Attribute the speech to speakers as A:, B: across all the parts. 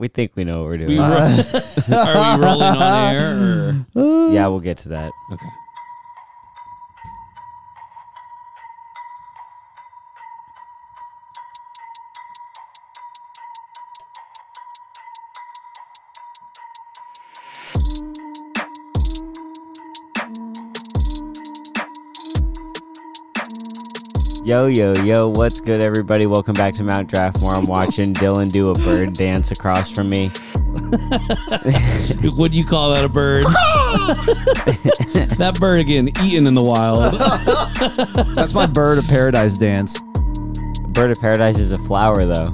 A: We think we know what we're
B: We
A: doing.
B: ro- are we rolling on air? Or?
A: yeah, we'll get to that.
B: Okay.
A: Yo, yo, yo, what's good, everybody? Welcome back to Mount Draftmore. I'm watching Dylan do a bird dance across from me.
B: What do you call that? A bird? that bird again, eaten in the wild.
C: That's my bird of paradise dance.
A: Bird of paradise is a flower, though.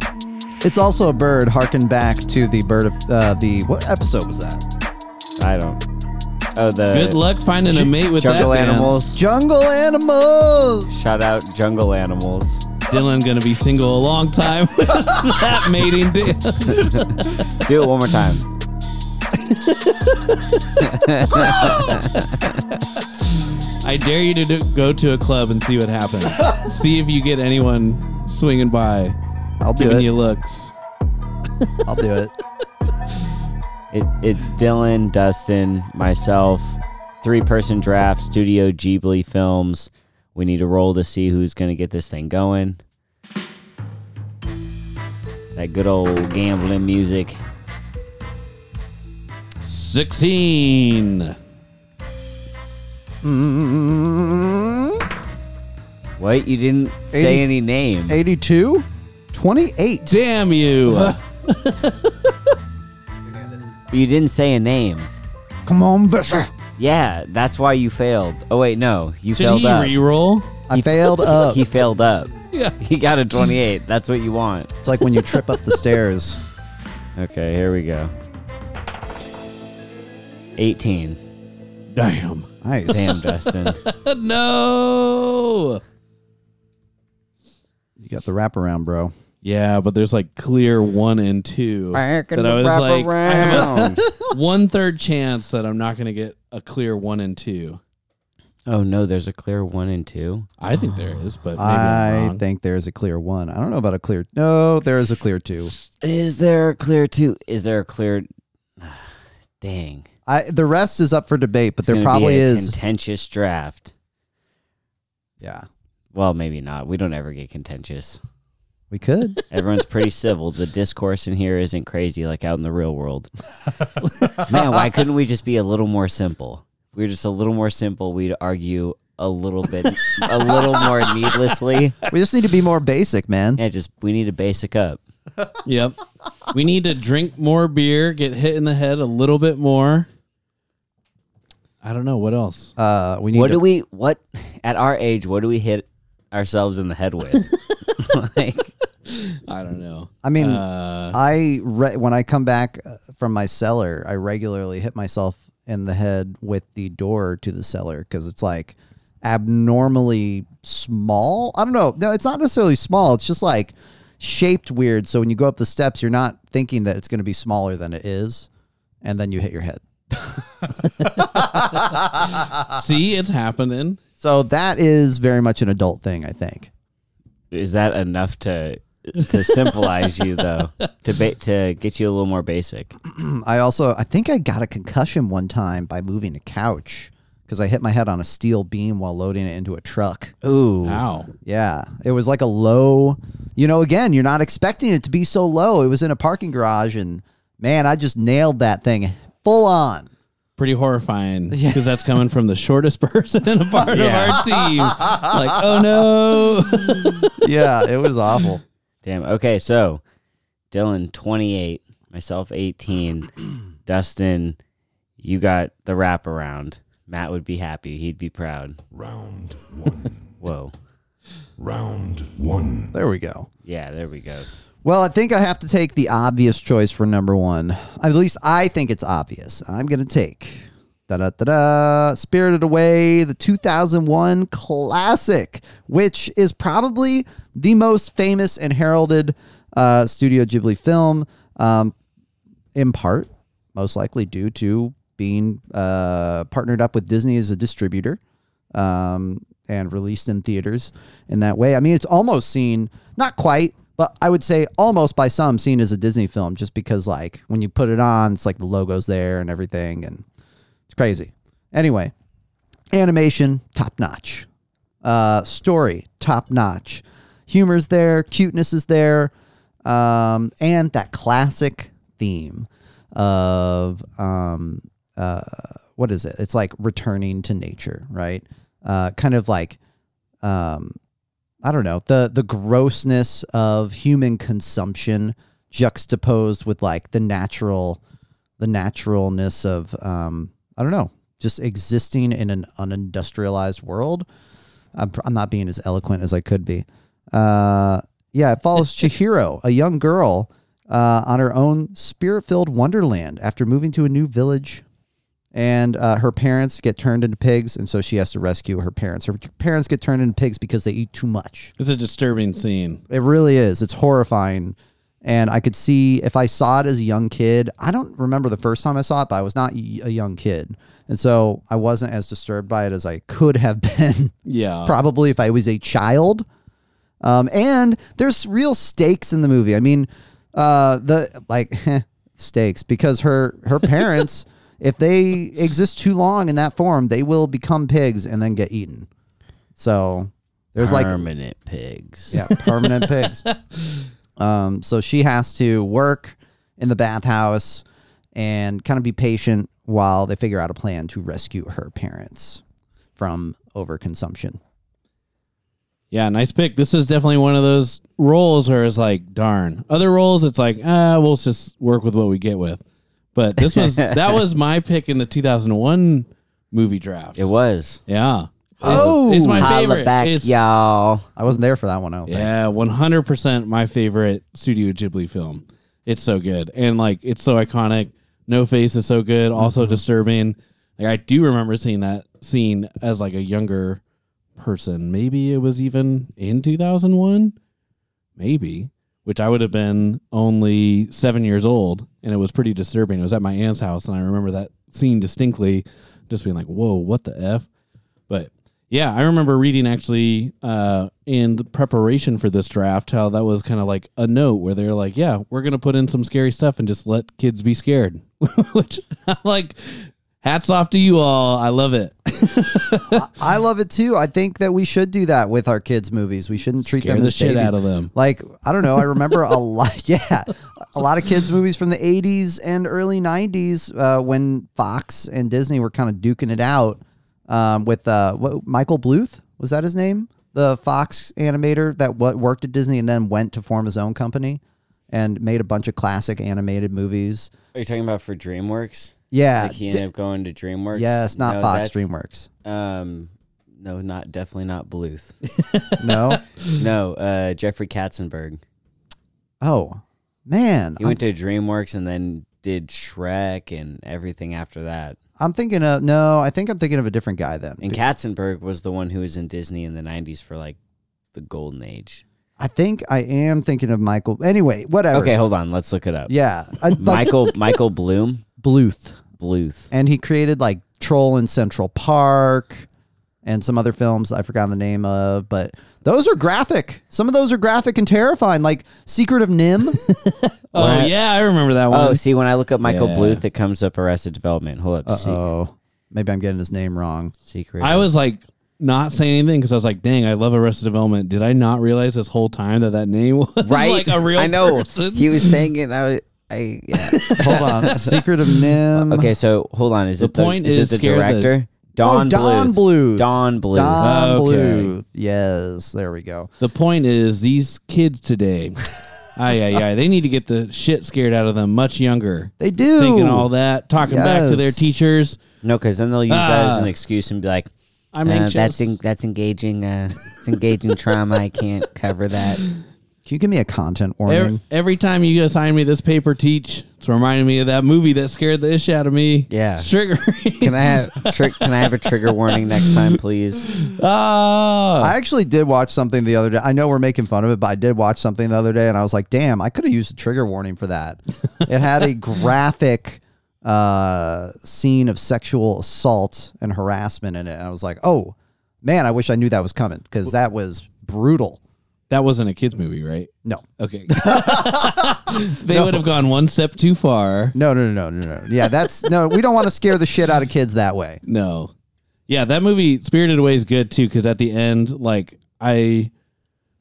C: It's also a bird. Harken back to the bird of uh, the what episode was that?
A: I don't. Oh, the
B: Good luck finding a mate with
A: jungle
B: that dance.
A: animals.
C: Jungle animals.
A: Shout out jungle animals.
B: Dylan gonna be single a long time with that mating dance.
A: Do it one more time.
B: I dare you to do, go to a club and see what happens. see if you get anyone swinging by,
C: I'll do
B: giving
C: it.
B: you looks.
C: I'll do it.
A: It, it's Dylan, Dustin, myself, three person draft, Studio Ghibli Films. We need to roll to see who's going to get this thing going. That good old gambling music.
B: Sixteen.
C: Mm,
A: What? You didn't say any name.
C: 82? 28.
B: Damn you!
A: You didn't say a name.
C: Come on, Bessie.
A: Yeah, that's why you failed. Oh wait, no, you
B: Should
A: failed
B: he
A: up.
B: re-roll?
C: I failed up.
A: He failed up.
B: Yeah.
A: He got a 28. That's what you want.
C: It's like when you trip up the stairs.
A: Okay, here we go. 18.
B: Damn.
C: Nice.
A: Damn, Justin.
B: no.
C: You got the wraparound, bro.
B: Yeah, but there's like clear one and two.
A: Back
B: That I was
A: wrap
B: like, I have
A: around.
B: a one third chance that I'm not gonna get a clear one and two.
A: oh no, there's a clear one and two.
B: I think there is, but maybe
C: I
B: I'm wrong.
C: think there's a clear one. I don't know about a clear. No, there is a clear two.
A: Is there a clear two? Is there a clear? Dang.
C: I the rest is up for debate, but
A: It's
C: there
A: gonna be
C: probably
A: a
C: is.
A: contentious draft.
C: yeah,
A: Well, maybe not. We don't ever get contentious.
C: We could.
A: Everyone's pretty civil. The discourse in here isn't crazy like out in the real world. Man, why couldn't we just be a little more simple? If we were just a little more simple, we'd argue a little bit, a little more needlessly.
C: we just need to be more basic, man.
A: Yeah, just we need to basic up.
B: Yep. we need to drink more beer, get hit in the head a little bit more. I don't know what else.
C: Uh, we need.
A: What
C: to,
A: do we? What at our age? What do we hit ourselves in the head with? like,
B: I don't know.
C: I mean,
B: uh,
C: I re- when I come back uh, from my cellar, I regularly hit myself in the head with the door to the cellar because it's like abnormally small. I don't know. No, it's not necessarily small. It's just like shaped weird. So when you go up the steps, you're not thinking that it's going to be smaller than it is, and then you hit your head.
B: see, it's happening.
C: So that is very much an adult thing, I think.
A: is that enough to to symbolize you though? To ba- to get you a little more basic.
C: I also I think I got a concussion one time by moving a couch because I hit my head on a steel beam while loading it into a truck.
A: Ooh,
B: Ow.
C: Yeah, it was like a low. You know, again, you're not expecting it to be so low. It was in a parking garage, and man, I just nailed that thing full on.
B: Pretty horrifying because that's coming from the shortest person in a part
A: Yeah.
B: of our team. Like, oh no.
C: Yeah, it was awful.
A: Damn. Okay, so Dylan, 28, myself, 18. Dustin, you got the wraparound. Matt would be happy. He'd be proud.
D: Round one.
A: Whoa.
D: Round one.
C: There we go.
A: Yeah, there we go.
C: Well, I think I have to take the obvious choice for number one. At least I think it's obvious. I'm going to take da da da da Spirited Away, the 2001 classic, which is probably the most famous and heralded uh, Studio Ghibli film, um, in part, most likely due to being uh, partnered up with Disney as a distributor um, and released in theaters in that way. I mean, it's almost seen, not quite, but I would say almost by some seen as a Disney film, just because like when you put it on, it's like the logo's there and everything, and it's crazy. Anyway, animation top notch, uh, story top notch, humor's there, cuteness is there, um, and that classic theme of um, uh, what is it? It's like returning to nature, right? Uh, kind of like um, I don't know the the grossness of human consumption juxtaposed with like the natural the naturalness of um, I don't know just existing in an unindustrialized world. I'm, I'm not being as eloquent as I could be. Uh, yeah, it follows Chihiro, a young girl, uh, on her own spirit-filled wonderland after moving to a new village and uh, her parents get turned into pigs, and so she has to rescue her parents. Her parents get turned into pigs because they eat too much.
B: It's a disturbing scene.
C: It really is. It's horrifying, and I could see if I saw it as a young kid. I don't remember the first time I saw it, but I was not a young kid, and so I wasn't as disturbed by it as I could have been.
B: Yeah.
C: probably if I was a child. Um, and there's real stakes in the movie. I mean, uh, the like stakes because her her parents, if they exist too long in that form, they will become pigs and then get eaten. So there's like
A: permanent pigs.
C: yeah, permanent pigs. Um, so she has to work in the bathhouse and kind of be patient while they figure out a plan to rescue her parents from overconsumption.
B: Yeah, nice pick. This is definitely one of those roles where it's like, darn. Other roles, it's like, ah, we'll just work with what we get with. But this was that was my pick in the 2001 movie draft.
A: It was.
B: Yeah.
C: Oh,
B: it's my favorite.
A: back,
B: It's-
A: y'all.
C: I wasn't there for that one. I don't.
B: Yeah, one hundred percent my favorite Studio Ghibli film. It's so good and like it's so iconic. No Face is so good, also
C: Mm-hmm.
B: disturbing. Like I do remember seeing that scene as like a younger person. Maybe it was even in two thousand one, maybe, which I would have been only seven years old, and it was pretty disturbing. It was at my aunt's house, and I remember that scene distinctly, just being like, "Whoa, what the f?" But yeah, I remember reading actually uh, in the preparation for this draft how that was kind of like a note where they're like, "Yeah, we're gonna put in some scary stuff and just let kids be scared," which I'm like, hats off to you all. I love it.
C: I love it too. I think that we should do that with our kids' movies. We shouldn't treat
B: Scare
C: them
B: the
C: as
B: shit
C: babies.
B: out of them.
C: Like I don't know. I remember a lot. Yeah, a lot of kids' movies from the '80s and early '90s uh, when Fox and Disney were kind of duking it out um, with uh, what, Michael Bluth. Was that his name? The Fox animator that what worked at Disney and then went to form his own company and made a bunch of classic animated movies.
A: Are you talking about for DreamWorks?
C: Yeah.
A: Like he ended up going to DreamWorks.
C: yes, not
A: No,
C: Fox. DreamWorks.
A: Um, no, not definitely not Bluth.
C: No.
A: no, uh, Jeffrey Katzenberg.
C: Oh man,
A: He went to DreamWorks and then did Shrek and everything after that.
C: I'm thinking of no. I think I'm thinking of a different guy then.
A: And Katzenberg was the one who was in Disney in the '90s for like the golden age.
C: I think I am thinking of Michael. Anyway, whatever.
A: Okay, hold on, let's look it up.
C: Yeah, I, like
A: Michael Michael Bloom
C: Bluth,
A: Bluth.
C: and he created like Troll in Central Park and some other films I forgot the name of, but those are graphic. Some of those are graphic and terrifying, like Secret of NIMH.
B: Oh
A: What?
B: yeah, I remember that one.
A: Oh, see, when I look up Michael
B: Yeah.
A: Bluth, it comes up Arrested Development. Hold up,
C: oh, maybe I'm getting his name wrong.
A: Secret.
B: I was like not saying anything because I was like, "Dang, I love Arrested Development." Did I not realize this whole time that that name was
A: right,
B: like a real
A: I know
B: person?
A: he was saying it. And I was, I yeah.
C: Hold on, Secret of NIMH.
A: okay, so hold on. Is
B: The
A: it the
B: point
A: is,
B: is
A: it the
B: scare the-
A: director?
C: Oh,
A: Don
C: Don Bluth.
A: Don Bluth.
C: Don
B: Okay.
C: Bluth. Yes, there we go.
B: The point is, these kids today, ay ay ay, they need to get the shit scared out of them much younger.
C: They do.
B: Thinking all that, talking back to their
C: Yes.
B: teachers.
A: No, because then they'll use that as an
B: Ah.
A: excuse and be like,
B: I'm
A: uh,
B: anxious.
A: "That's en- that's engaging. Uh, it's engaging trauma. I can't cover that."
C: Can you give me a content warning?
B: every, every time you assign me this paper, teach. It's reminding me of that movie that scared the ish out of me.
A: Yeah.
B: it's triggering.
A: Can I have tri- Can I have a trigger warning next time, please?
B: Ah,
C: I actually did watch something the other day. I know we're making fun of it, but I did watch something the other day, and I was like, "Damn, I could have used a trigger warning for that." it had a graphic uh, scene of sexual assault and harassment in it, and I was like, "Oh man, I wish I knew that was coming because that was brutal."
B: That wasn't a kids movie, right?
C: No.
B: Okay. they would have gone one step too far.
C: No, no, no, no, no, no. Yeah, that's no. We don't want to scare the shit out of kids that way.
B: No. Yeah, that movie Spirited Away is good too because at the end, like I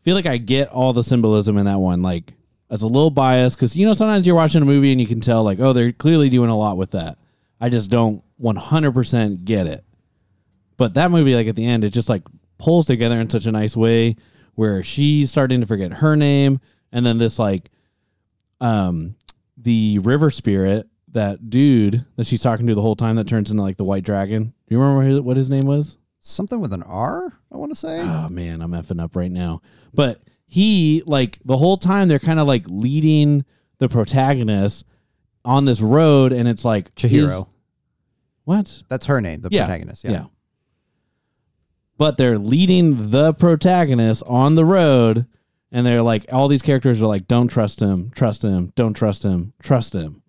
B: feel like I get all the symbolism in that one. Like it's a little biased because you know sometimes you're watching a movie and you can tell like oh they're clearly doing a lot with that. I just don't 100% get it. But that movie, like at the end, it just like pulls together in such a nice way where she's starting to forget her name, and then this like, um, the river spirit, that dude that she's talking to the whole time that turns into like the white dragon. Do you remember what his name was?
C: Something with an R. I want to say.
B: Oh man, I'm effing up right now. But he like the whole time they're kind of like leading the protagonist on this road, and it's like
C: Chihiro.
B: what?
C: That's her name. The
B: Yeah,
C: protagonist. Yeah.
B: But they're leading the protagonist on the road, and they're like, all these characters are like, don't trust him, trust him, don't trust him, trust him.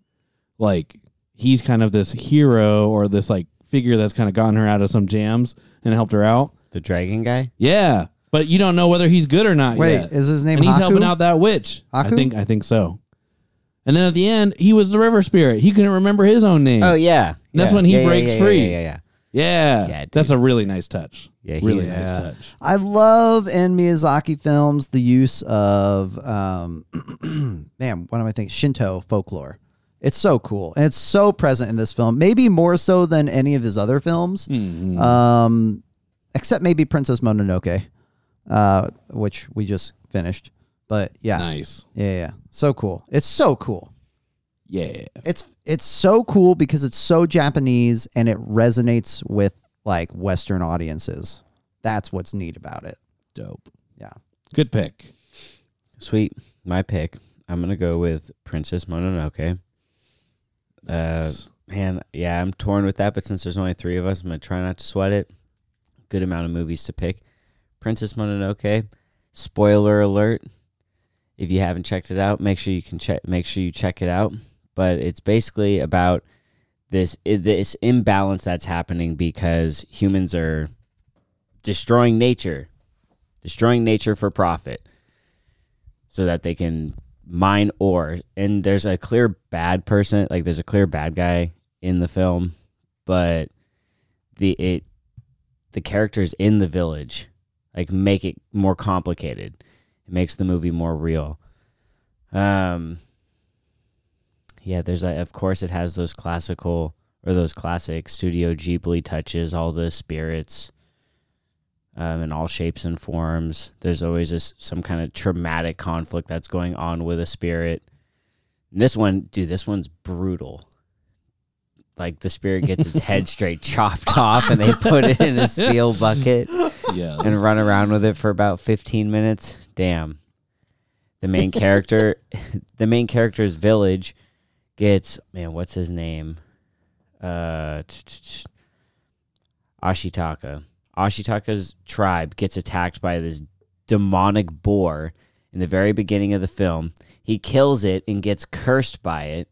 B: Like, he's kind of this hero or this like figure that's kind of gotten her out of some jams and helped her out.
A: The dragon guy?
B: Yeah. But you don't know whether he's good or not
C: Wait,
B: yet.
C: is his name
B: and he's
C: Haku?
B: helping out that witch. I think I think so. And then at the end, he was the river spirit. He couldn't remember his own name.
A: Oh yeah.
B: That's when he
A: Yeah, yeah,
B: breaks
A: yeah,
B: free.
A: Yeah, yeah, yeah.
B: Yeah,
A: Yeah,
B: that's a really nice touch.
A: Yeah,
B: really nice
C: Yeah.
B: touch.
C: I love in Miyazaki films the use of um, man, what am I thinking? Shinto folklore. It's so cool, and it's so present in this film. Maybe more so than any of his other films,
B: Mhm.
C: um, except maybe Princess Mononoke, uh, which we just finished. But yeah,
B: Nice.
C: yeah, yeah, so cool. It's so cool.
B: Yeah.
C: It's it's so cool because it's so Japanese and it resonates with like Western audiences. That's what's neat about it.
B: Dope.
C: Yeah.
B: Good pick.
A: Sweet. My pick. I'm gonna go with Princess Mononoke. Uh, man, yeah, I'm torn with that, but since there's only three of us, I'm gonna try not to sweat it. Good amount of movies to pick. Princess Mononoke. Spoiler alert. If you haven't checked it out, make sure you can check. Make sure you check it out. But it's basically about this this imbalance that's happening because humans are destroying nature, destroying nature for profit so that they can mine ore. And there's a clear bad person, like there's a clear bad guy in the film, but the it the characters in the village like make it more complicated. It makes the movie more real. Um yeah, there's a, of course it has those classical or those classic Studio Ghibli touches, all the spirits um, in all shapes and forms. There's always this, some kind of traumatic conflict that's going on with a spirit. And this one, dude, this one's brutal. Like the spirit gets its head straight chopped off, and they put it in a steel bucket
B: Yeah.
A: and run around with it for about 15 minutes. Damn. The main character, the main character's village gets man, what's his name? Uh, Ashitaka. Ashitaka's tribe gets attacked by this demonic boar in the very beginning of the film. He kills it and gets cursed by it.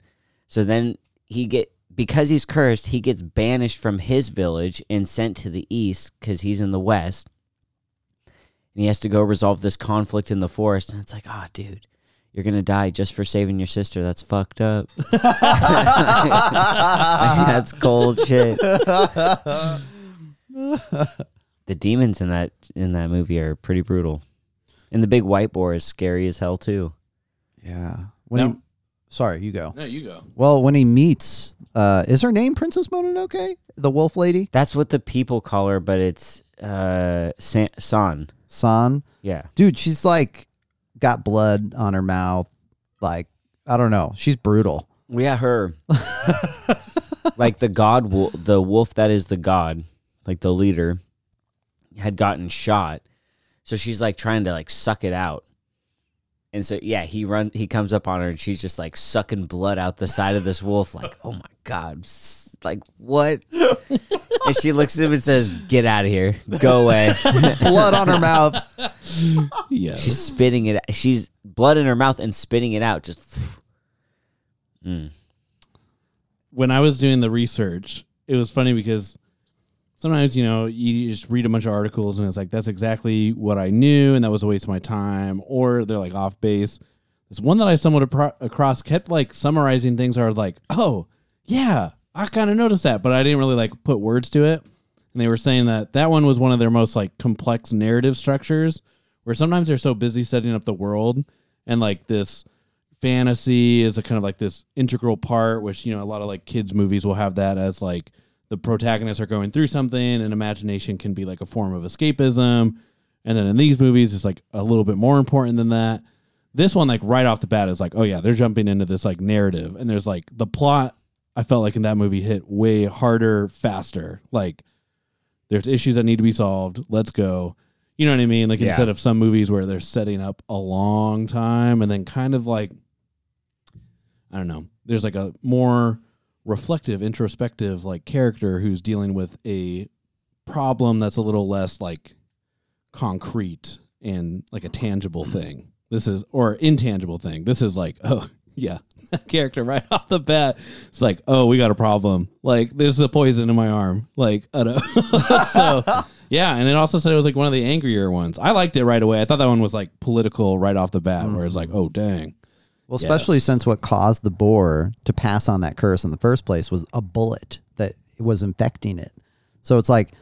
A: So then he get because he's cursed, he gets banished from his village and sent to the east because he's in the west. And he has to go resolve this conflict in the forest. And it's like, oh, dude, you're gonna die just for saving your sister. That's fucked up. That's cold shit. the demons in that in that movie are pretty brutal. And the big white boar is scary as hell too.
C: Yeah. When
B: No.
C: he, sorry, you go.
B: No, you go.
C: Well, when he meets, uh, is her name Princess Mononoke, the wolf lady,
A: That's what the people call her, but it's uh San. San.
C: San?
A: Yeah.
C: Dude, she's like got blood on her mouth. Like I don't know, she's brutal.
A: Yeah, her. like the god, wo- the wolf that is the god, like the leader, had gotten shot. So she's like trying to like suck it out. And so yeah, he run he comes up on her and she's just like sucking blood out the side of this wolf like, "Oh my god." Like, what? and she looks at him and says, "Get out of here. Go away."
C: Blood on her mouth.
B: Yeah.
A: she's spitting it she's blood in her mouth and spitting it out just Mm.
B: when I was doing the research, it was funny because sometimes you know you just read a bunch of articles and it's like that's exactly what I knew and that was a waste of my time, or they're like off base. This one that I stumbled across kept like summarizing things are like, oh yeah, I kind of noticed that, but I didn't really like put words to it. And they were saying that that one was one of their most like complex narrative structures, where sometimes they're so busy setting up the world and like this fantasy is a kind of like this integral part, which you know a lot of like kids movies will have that as like the protagonists are going through something, and imagination can be like a form of escapism. And then in these movies, it's like a little bit more important than that. This one, like right off the bat, is like, oh yeah, they're jumping into this like narrative, and there's like the plot. I felt like in that movie hit way harder, faster. Like there's issues that need to be solved. Let's go. You know what I mean? Like
A: Yeah.
B: instead of some movies where they're setting up a long time and then kind of like I don't know. There's like a more reflective, introspective like character who's dealing with a problem that's a little less like concrete and like a tangible thing. This is or intangible thing. This is like, oh yeah, character right off the bat. It's like, oh, we got a problem. Like there's a poison in my arm. Like, so yeah, and it also said it was like one of the angrier ones. I liked it right away. I thought that one was like political right off the bat, where it's mm-hmm. like, oh dang.
C: Well, especially
B: Yes.
C: since what caused the boar to pass on that curse in the first place was a bullet that was infecting it. So it's like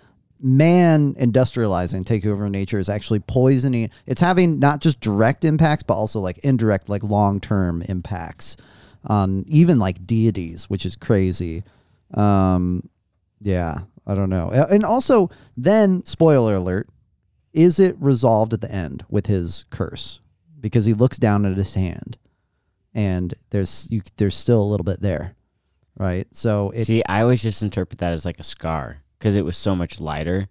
C: man industrializing, taking over nature is actually poisoning. It's having not just direct impacts, but also like indirect, like long term impacts on even like deities, which is crazy. Um, yeah, I don't know. And also, then spoiler alert: is it resolved at the end with his curse? Because he looks down at his hand and there's you there's still a little bit there, right? So it
A: See, I always just interpret that as like a scar because it was so much lighter.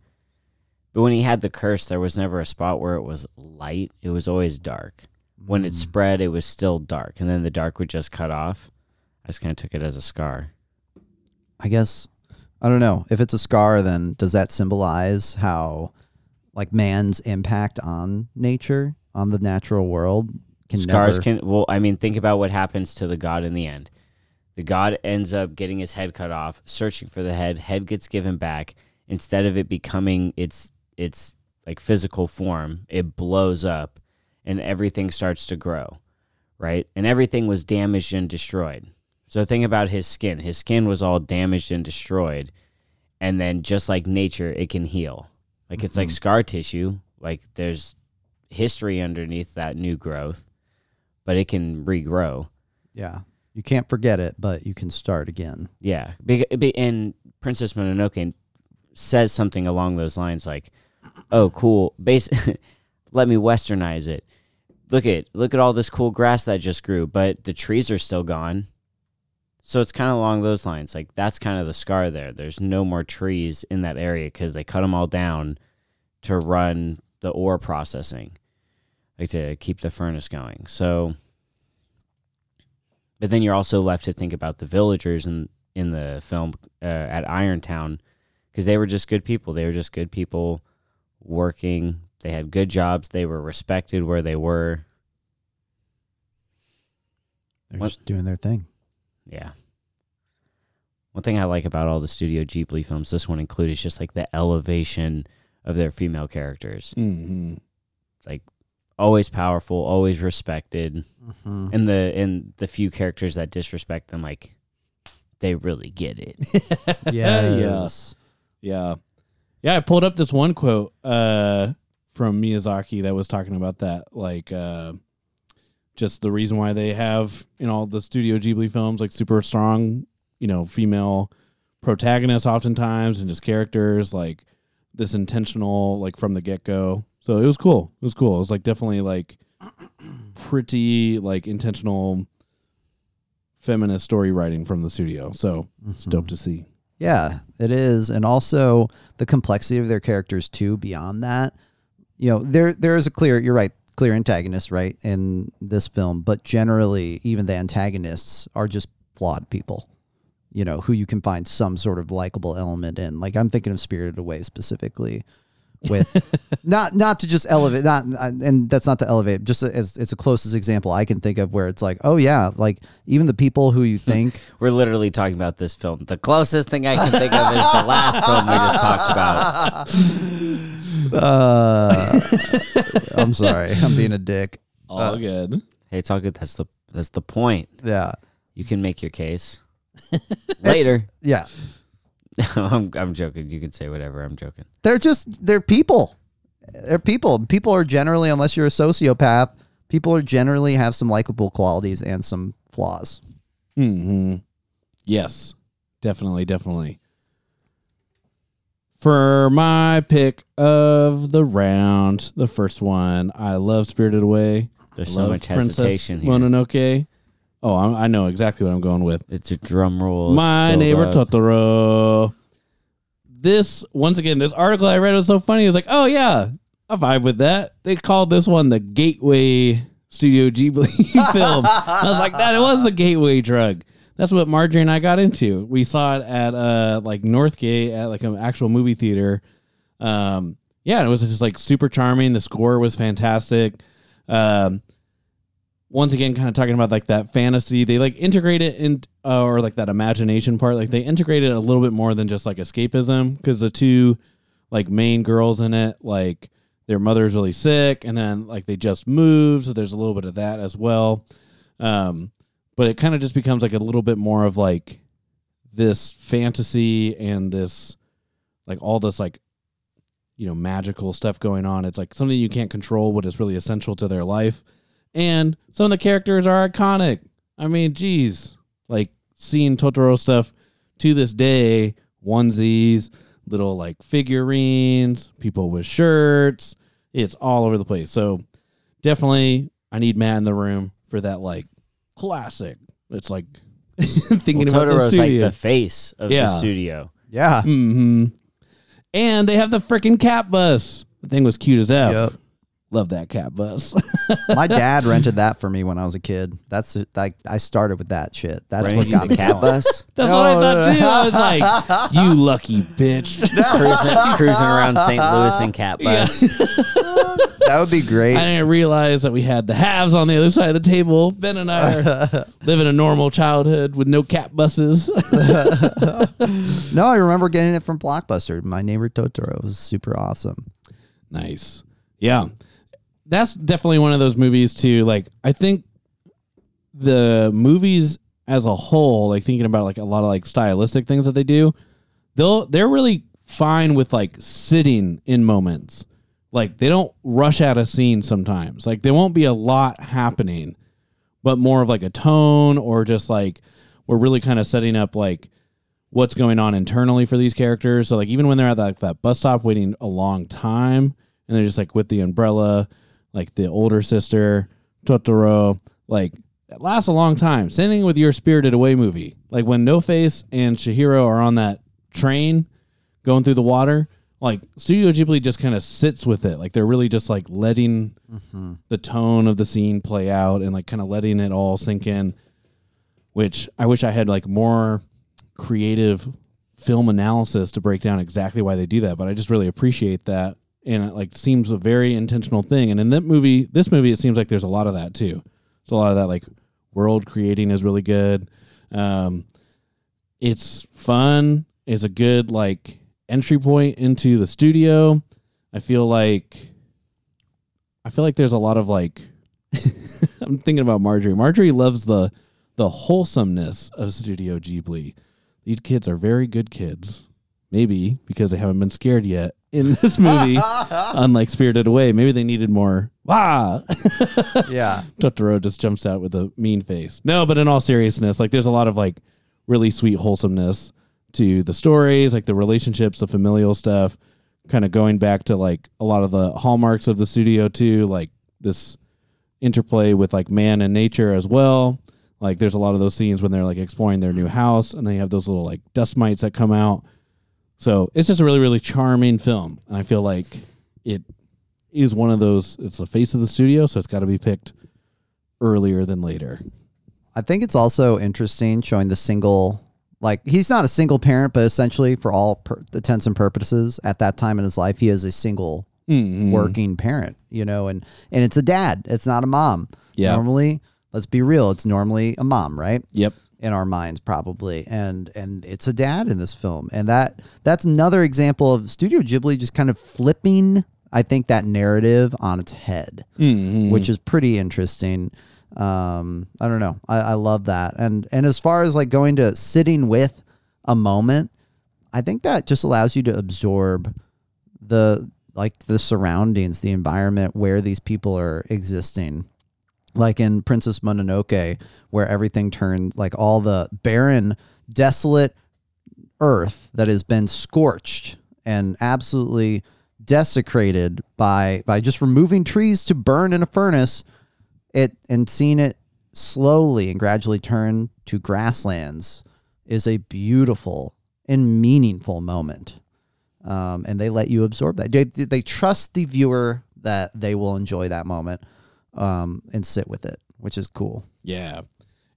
A: But when he had the curse, there was never a spot where it was light. It was always dark. When
C: Mm.
A: it spread, it was still dark, and then the dark would just cut off. I just kind of took it as a scar.
C: I guess I don't know if it's a scar. Then does that symbolize how like man's impact on nature on the natural world can
A: Scars
C: never,
A: can. Well, I mean, think about what happens to the god in the end. The god ends up getting his head cut off, searching for the head. Head gets given back. Instead of it becoming its its like physical form, it blows up, and everything starts to grow, right? And everything was damaged and destroyed. So think about his skin. His skin was all damaged and destroyed, and then just like nature, it can heal. Like it's like mm-hmm. scar tissue. Like there's history underneath that new growth, but it can regrow.
C: yeah you can't forget it, but you can start again.
A: Yeah, and Princess Mononoke says something along those lines, like, "Oh, cool. Base, let me westernize it. Look at look at all this cool grass that just grew, but the trees are still gone. So it's kind of along those lines. Like that's kind of the scar there. There's no more trees in that area because they cut them all down to run the ore processing, like to keep the furnace going. So." But then you're also left to think about the villagers in in the film uh, at Irontown because they were just good people. They were just good people working. They had good jobs. They were respected where they were.
C: They're
A: What-
C: just doing their thing.
A: Yeah. One thing I like about all the Studio Ghibli films, this one included, is just like the elevation of their female characters.
B: Mm-hmm.
A: Always powerful, always respected,
C: Mhm.
A: and the and the few characters that disrespect them, like they really get it. Yeah.
C: Yes.
B: Yeah. Yeah, I pulled up this one quote uh from Miyazaki that was talking about that like uh just the reason why they have in all the Studio Ghibli films like super strong, you know, female protagonists oftentimes and just characters like this intentional like from the get-go. So it was cool. It was cool. It was like definitely like pretty like intentional feminist story writing from the studio. So it's dope mm-hmm. to see.
C: Yeah, it is, and also the complexity of their characters too. Beyond that, you know, there there is a clear. You're right, clear antagonist, right, in this film. But generally, even the antagonists are just flawed people. You know, who you can find some sort of likable element in. Like I'm thinking of Spirited Away specifically, with not not to just elevate not and that's not to elevate just as it's the closest example I can think of where it's like oh yeah like even the people who you think
A: We're literally talking about this film. The closest thing I can think of is the last film we just talked about.
C: uh I'm sorry I'm being a dick
B: All good.
A: Hey, it's all good. That's the that's the point.
C: yeah
A: You can make your case later.
C: yeah
A: I'm I'm joking. You can say whatever. I'm joking.
C: they're just they're people they're people people are generally unless you're a sociopath people are generally have some likable qualities and some flaws
B: hmm Yes, definitely, definitely. For my pick of the round, the first one, I love Spirited Away.
A: There's
B: I
A: so
B: love
A: much
B: Princess
A: hesitation here.
B: Mononoke. Oh, I, I know exactly what I'm going with.
A: It's a drum roll.
B: My neighbor
A: up.
B: Totoro. This once again, this article I read was so funny. It was like, oh yeah, I vibe with that. They called this one the Gateway Studio Ghibli film. I was like, that it was the gateway drug. That's what Marjorie and I got into. We saw it at uh like Northgate at like an actual movie theater. Um, yeah, it was just like super charming. The score was fantastic. Um, once again kind of talking about like that fantasy they like integrate it in uh, or like that imagination part like they integrate it a little bit more than just like escapism because the two like main girls in it like their mother's really sick and then like they just moved so there's a little bit of that as well. Um but it kind of just becomes like a little bit more of like this fantasy and this like all this like you know magical stuff going on. It's like something you can't control what is really essential to their life and some of the characters are iconic. I mean, geez, like seeing Totoro stuff to this day, onesies, little like figurines, people with shirts. It's all over the place. So definitely, I need Matt in the room for that like classic. It's like thinking
A: Well,
B: about the
A: Totoro's like the face of
B: Yeah.
A: the studio.
C: yeah
B: hmm And they have the freaking cat bus. The thing was cute as f.
C: Yep.
B: Love that cat bus.
C: My dad rented that for me when I was a kid. That's like I started with that shit. That's what
A: Renting
C: got
A: the
C: me
A: cat
C: going.
A: bus,
B: That's
C: No,
B: what I
C: no,
B: thought too. I was like, "You lucky bitch."
A: cruising, cruising around St. Louis in cat bus.
C: That would be great.
B: I didn't realize that we had the halves on the other side of the table. Ben and I are living a normal childhood with no cat buses.
C: no, I remember getting it from Blockbuster. My neighbor Totoro was super awesome.
B: nice. Yeah. That's definitely one of those movies too. Like I think the movies as a whole, like thinking about like a lot of like stylistic things that they do, they'll they're really fine with like sitting in moments. Like they don't rush out a scene sometimes. Like there won't be a lot happening, but more of like a tone or just like we're really kind of setting up like what's going on internally for these characters. So like even when they're at that, that bus stop waiting a long time and they're just like with the umbrella, like the older sister, Totoro, like that lasts a long time. Same thing with your Spirited Away movie. Like when No Face and Chihiro are on that train going through the water, like Studio Ghibli just kind of sits with it. Like they're really just like letting mm-hmm. the tone of the scene play out and like kind of letting it all sink in. Which I wish I had like more creative film analysis to break down exactly why they do that, but I just really appreciate that. And it like seems a very intentional thing. And in that movie, this movie, it seems like there's a lot of that too. So a lot of that like world creating is really good. Um, it's fun. It's a good like entry point into the studio. I feel like I feel like there's a lot of like I'm thinking about Marjorie. Marjorie loves the the wholesomeness of Studio Ghibli. These kids are very good kids. Maybe because they haven't been scared yet in this movie, unlike Spirited Away. Maybe they needed more. Wah!
C: Yeah.
B: Totoro just jumps out with a mean face. No, but in all seriousness, like there's a lot of like really sweet wholesomeness to the stories, like the relationships, the familial stuff, kind of going back to like a lot of the hallmarks of the studio too, like this interplay with like man and nature as well. Like there's a lot of those scenes when they're like exploring their new house and they have those little like dust mites that come out. So it's just a really, really charming film. And I feel like it is one of those it's the face of the studio, so it's gotta be picked earlier than later.
C: I think it's also interesting showing the single Like he's not a single parent, but essentially, for all per- intents and purposes, at that time in his life, he is a single
B: Mhm.
C: working parent. You know, and and it's a dad. It's not a mom.
B: Yeah.
C: Normally, let's be real. It's normally a mom, right?
B: Yep.
C: In our minds probably. And and it's a dad in this film. And that that's another example of studio ghibli just kind of flipping i think that narrative on its head
B: Mhm.
C: which is pretty interesting. Um i don't know. I, I love that. And and as far as like going to sitting with a moment i think that just allows you to absorb the like the surroundings the environment where these people are existing like in Princess Mononoke, where everything turned like all the barren, desolate earth that has been scorched and absolutely desecrated by by just removing trees to burn in a furnace, it and seeing it slowly and gradually turn to grasslands is a beautiful and meaningful moment. Um, and they let you absorb that. They, they trust the viewer that they will enjoy that moment um, and sit with it, which is cool.
B: Yeah.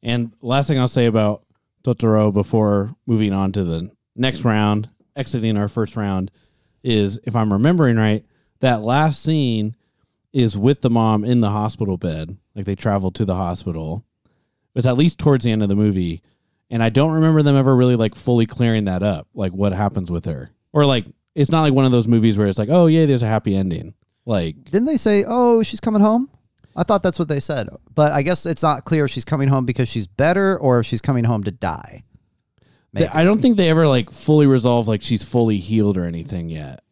B: And last thing I'll say about Totoro before moving on to the next round, exiting our first round, is if I'm remembering right, that last scene is with the mom in the hospital bed. Like they travel to the hospital. It's at least towards the end of the movie. And I don't remember them ever really like fully clearing that up, like what happens with her. Or like it's not like one of those movies where it's like, oh yeah, there's a happy ending. Like
C: Didn't they say, "Oh, she's coming home"? I thought that's what they said, but I guess it's not clear if she's coming home because she's better or if she's coming home to die.
B: They- I don't think they ever like fully resolve like she's fully healed or anything yet.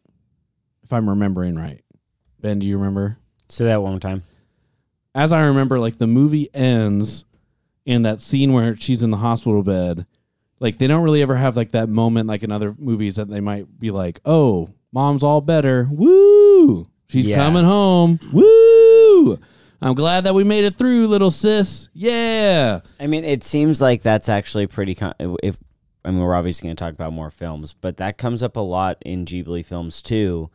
B: If I'm remembering right. Ben, do you remember?
A: Say that one more time.
B: As I remember, like the movie ends in that scene where she's in the hospital bed. Like they don't really ever have like that moment like in other movies that they might be like, "Oh, mom's all better. Woo! She's
A: Yeah.
B: coming home. Woo! I'm glad that we made it through, little sis. Yeah."
A: I mean, it seems like that's actually pretty. Con- if I mean, we're obviously going to talk about more films, but that comes up a lot in Ghibli films too.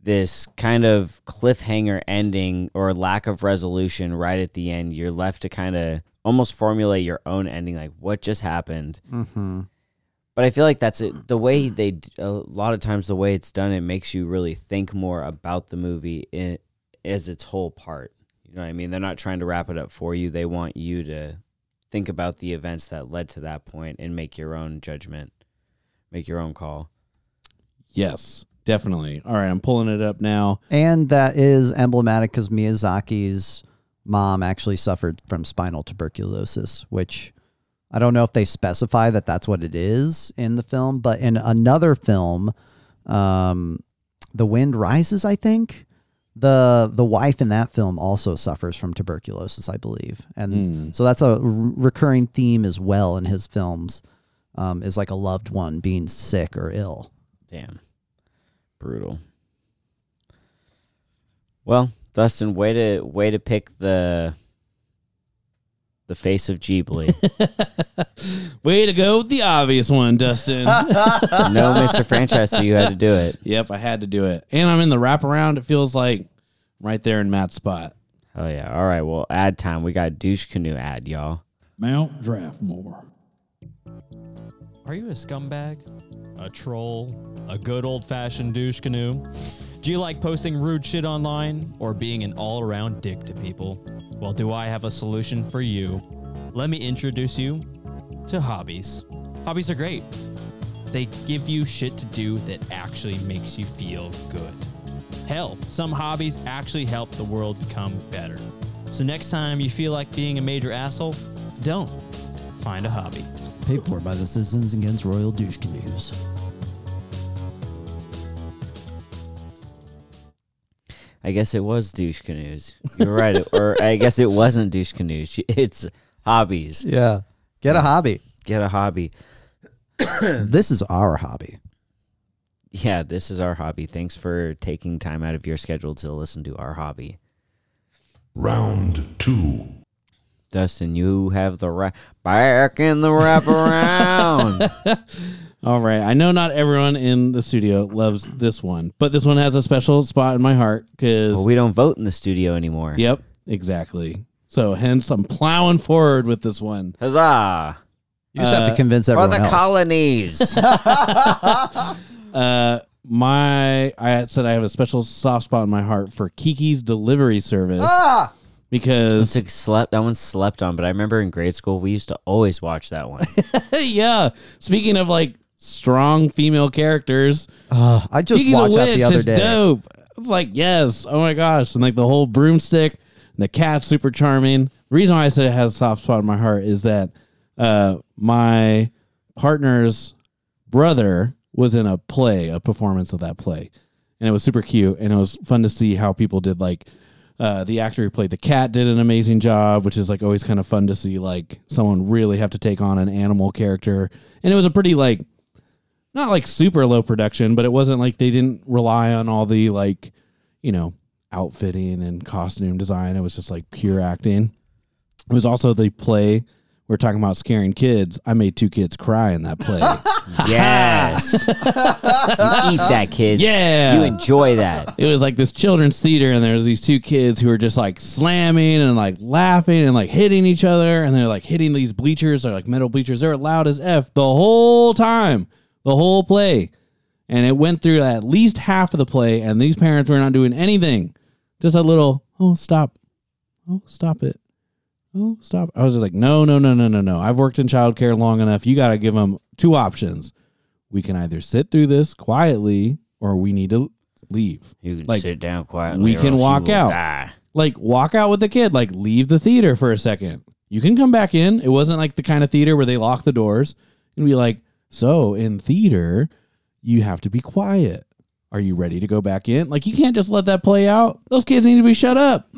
A: This kind of cliffhanger ending or lack of resolution right at the end. You're left to kind of almost formulate your own ending, like what just happened.
C: Mm-hmm.
A: But I feel like that's it. The way they, a lot of times, the way it's done, it makes you really think more about the movie in, as its whole part. You know what I mean? They're not trying to wrap it up for you. They want you to think about the events that led to that point and make your own judgment, make your own call.
B: Yes, definitely. All right, I'm pulling it up now.
C: And that is emblematic because Miyazaki's mom actually suffered from spinal tuberculosis, which I don't know if they specify that that's what it is in the film, but in another film, um, The Wind Rises, I think. The the wife in that film also suffers from tuberculosis, I believe, and
B: Hmm.
C: so that's a r- recurring theme as well in his films. Um, is like a loved one being sick or ill.
A: Damn. Brutal. Well, Dustin, way to way to pick the the face of Ghibli.
B: Way to go with the obvious one, Dustin.
A: no, Mr. Franchise, so you had to do it.
B: yep, I had to do it. And I'm in the wraparound. It feels like right there in Matt's spot.
A: Oh yeah. All right. Well, ad time. We got douche canoe ad, y'all.
E: Mount Draftmore.
F: Are you a scumbag? A troll? A good old fashioned douche canoe? Do you like posting rude shit online or being an all around dick to people? Well, do I have a solution for you? Let me introduce you to hobbies. Hobbies are great. They give you shit to do that actually makes you feel good. Hell, some hobbies actually help the world become better. So next time you feel like being a major asshole, don't. Find a hobby.
C: Paid for by the Citizens Against Royal Douche Canoes.
A: I guess it was douche canoes. You're right. or I guess it wasn't douche canoes. It's hobbies.
C: Yeah. Get a hobby.
A: Get a hobby.
C: this is our hobby.
A: Yeah, this is our hobby. Thanks for taking time out of your schedule to listen to our hobby.
D: Round two.
A: Dustin, you have the ra- back in the wraparound.
B: All right. I know not everyone in the studio loves this one, but this one has a special spot in my heart because,
A: well, we don't vote in the studio anymore.
B: yep, exactly. So hence I'm plowing forward with this one.
A: Huzzah!
C: You just have to convince everyone
A: For
C: everyone
A: the
C: else.
A: colonies.
B: Uh, my I said I have a special soft spot in my heart for Kiki's Delivery Service
C: ah!
B: because
A: It's like slept. That one slept on, but I remember in grade school we used to always watch that one.
B: yeah. Speaking of like strong female characters,
C: Uh, I just
B: Kiki's
C: watched that the other day.
B: dope. It's like yes, oh my gosh, and like the whole broomstick and the cat's super charming. The reason why I said it has a soft spot in my heart is that uh, my partner's brother was in a play, a performance of that play, and it was super cute, and it was fun to see how people did like. Uh, the actor who played the cat did an amazing job, which is like always kind of fun to see like someone really have to take on an animal character. And it was a pretty like not like super low production, but it wasn't like they didn't rely on all the like, you know, outfitting and costume design. It was just like pure acting. It was also the play we're talking about scaring kids. I made two kids cry in that play.
A: yes. you eat that, kids.
B: Yeah.
A: You enjoy that.
B: it was like this children's theater and there was these two kids who were just like slamming and like laughing and like hitting each other and they're like hitting these bleachers they're like metal bleachers they're loud as f the whole time the whole play. And it went through at least half of the play and these parents were not doing anything. Just a little oh stop. Oh stop it. Oh stop. I was just like no no no no no no. I've worked in childcare long enough. You got to give them two options. We can either sit through this quietly or we need to leave.
A: You can
B: Like,
A: sit down quietly.
B: we can walk out.
A: die.
B: like walk out with the kid. Like leave the theater for a second. You can come back in. It wasn't like the kind of theater where they lock the doors and be like so in theater you have to be quiet. Are you ready to go back in? Like you can't just let that play out. Those kids need to be shut up.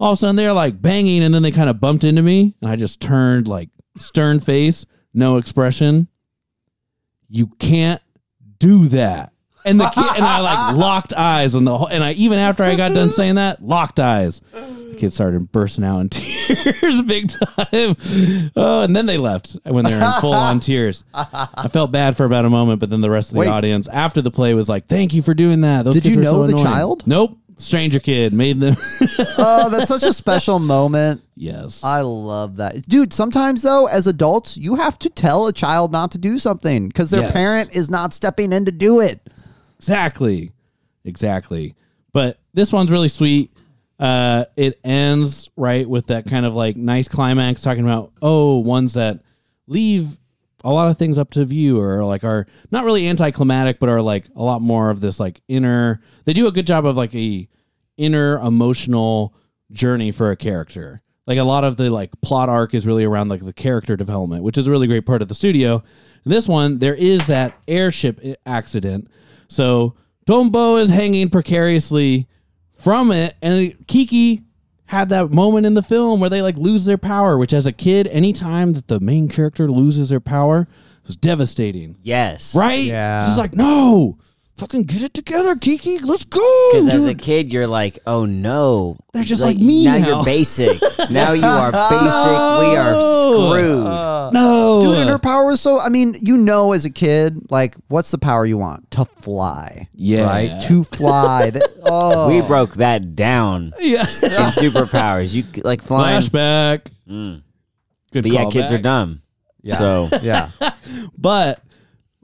B: All of a sudden they're like banging and then they kind of bumped into me and i just turned like stern face no expression. You can't do that and the kid and I like locked eyes on the whole, and I even after I got done saying that locked eyes. The kid started bursting out in tears big time. Oh, and then they left when they were in full on tears. I felt bad for about a moment, but then the rest of the
C: Wait.
B: audience after the play was like, "Thank you for doing that." Those
C: Did
B: kids
C: you
B: were
C: know
B: so
C: the
B: annoying."
C: child?
B: Nope, stranger kid made them.
C: Oh, that's such a special moment.
B: yes,
C: I love that. Dude, sometimes though, as adults, you have to tell a child not to do something because their
B: Yes.
C: parent is not stepping in to do it.
B: Exactly. Exactly. But this one's really sweet. Uh, it ends right with that kind of like nice climax talking about, oh, ones that leave a lot of things up to view or like are not really anticlimactic, but are like a lot more of this like inner, they do a good job of like a inner emotional journey for a character. Like a lot of the like plot arc is really around like the character development, which is a really great part of the studio. In this one, there is that airship accident. So Tombo is hanging precariously from it, and Kiki had that moment in the film where they like lose their power, which as a kid, anytime that the main character loses their power, it was devastating.
A: Yes.
B: Right?
C: Yeah.
B: She's like, no, fucking get it together, Kiki. Let's go.
A: Because as a kid, you're like, oh no.
B: They're just like me
A: Now,
B: now.
A: you're basic. now you are basic. We are screwed.
B: no,
C: Dude, and her power was so. I mean, you know, as a kid, like, what's the power you want? To fly.
B: Yeah.
C: Right? To fly. That- oh.
A: we broke that down
B: yeah.
A: in superpowers. You like flying.
B: Flashback.
A: Mm.
B: Good
A: But yeah, kids
B: callback.
A: are dumb.
C: Yeah.
A: So
C: Yeah.
B: But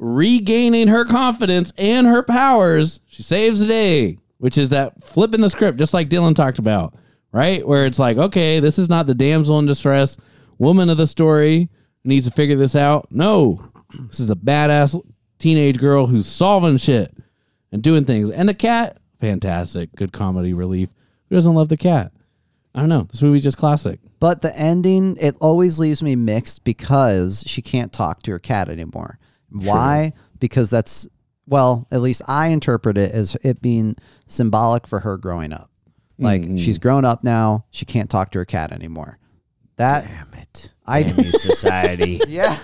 B: regaining her confidence and her powers, she saves the day, which is that flipping the script, just like Dylan talked about, right? Where it's like, okay, this is not the damsel in distress woman of the story who needs to figure this out. No, this is a badass teenage girl who's solving shit and doing things. And the cat, fantastic, good comedy relief. Who doesn't love the cat? I don't know. This movie's just classic.
C: But the ending, it always leaves me mixed because she can't talk to her cat anymore. Why? Because that's, well, at least I interpret it as it being symbolic for her growing up. Like she's grown up now, she can't talk to her cat anymore. That,
A: damn it.
C: I-
A: Damn you, society.
C: yeah.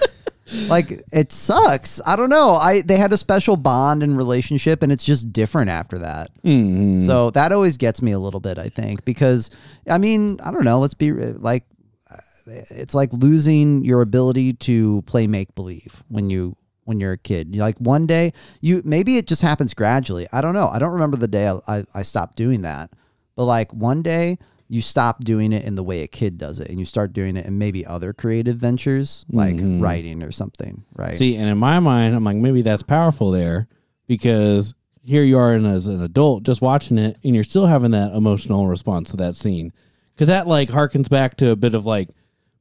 C: like it sucks. I don't know. I they had a special bond and relationship and it's just different after that.
B: Mm-hmm.
C: So that always gets me a little bit, I think, because I mean, I don't know. Let's be like, it's like losing your ability to play make believe when you when you're a kid. You like one day you maybe it just happens gradually. I don't know. I don't remember the day I, I, I stopped doing that, but like one day you stop doing it in the way a kid does it and you start doing it in maybe other creative ventures like
B: Mhm.
C: writing or something, right?
B: See, and in my mind, I'm like, maybe that's powerful there because here you are in, as an adult just watching it and you're still having that emotional response to that scene. Because that like harkens back to a bit of like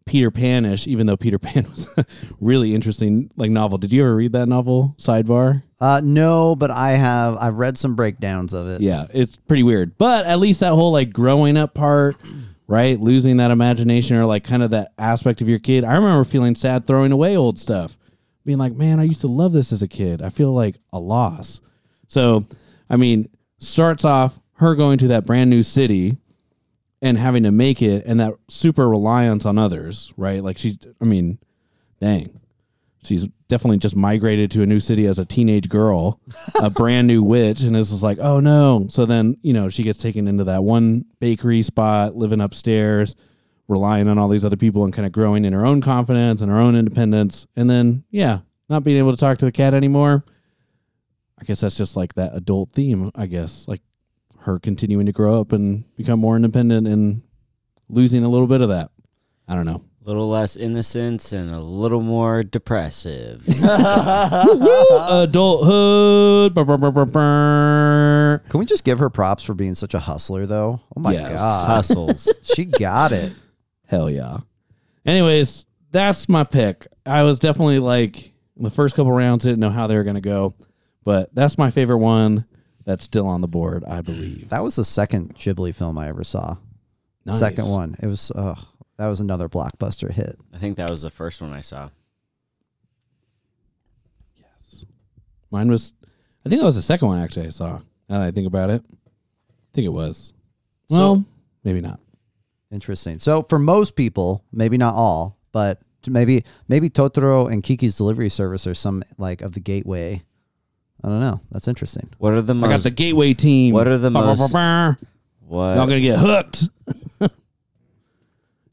B: Peter Panish, even though Peter Pan was a really interesting like novel. Did you ever read that novel, Sidebar?
C: Uh, no, but I have. I've read some breakdowns of it.
B: Yeah, it's pretty weird. But at least that whole like growing up part, right? Losing that imagination or like kind of that aspect of your kid. I remember feeling sad throwing away old stuff. Being like, man, I used to love this as a kid. I feel like a loss. So, I mean, starts off her going to that brand new city and having to make it and that super reliance on others, right? Like she's I mean, dang. She's definitely just migrated to a new city as a teenage girl, a brand new witch, and is just like, oh no. So then, you know, she gets taken into that one bakery spot, living upstairs, relying on all these other people and kind of growing in her own confidence and her own independence. And then, yeah, not being able to talk to the cat anymore. I guess that's just like that adult theme, I guess. Like her continuing to grow up and become more independent and losing a little bit of that. I don't know.
A: A little less innocence and a little more depressive.
B: Adulthood.
C: Can we just give her props for being such a hustler, though? Oh my
B: Yes.
C: god,
A: Hustles.
C: she got it.
B: Hell yeah. Anyways, that's my pick. I was definitely like in the first couple rounds, didn't know how they were going to go, but that's my favorite one. That's still on the board, I believe.
C: That was the second Ghibli film I ever saw.
B: Nice.
C: Second one. It was. Uh, that was another blockbuster hit.
A: I think that was the first one I saw. Yes.
B: Mine was, I think that was the second one actually I saw. Now that I think about it, I think it was.
C: So-
B: Well, maybe not.
C: Interesting. So for most people, maybe not all, but maybe maybe Totoro and Kiki's Delivery Service are some like of the gateway. I don't know. That's interesting.
A: What are the most?
B: I got the Gateway team.
A: What are the
B: Brr, brr,
A: most-
B: brr, brr.
A: what?
B: Y'all gonna get hooked.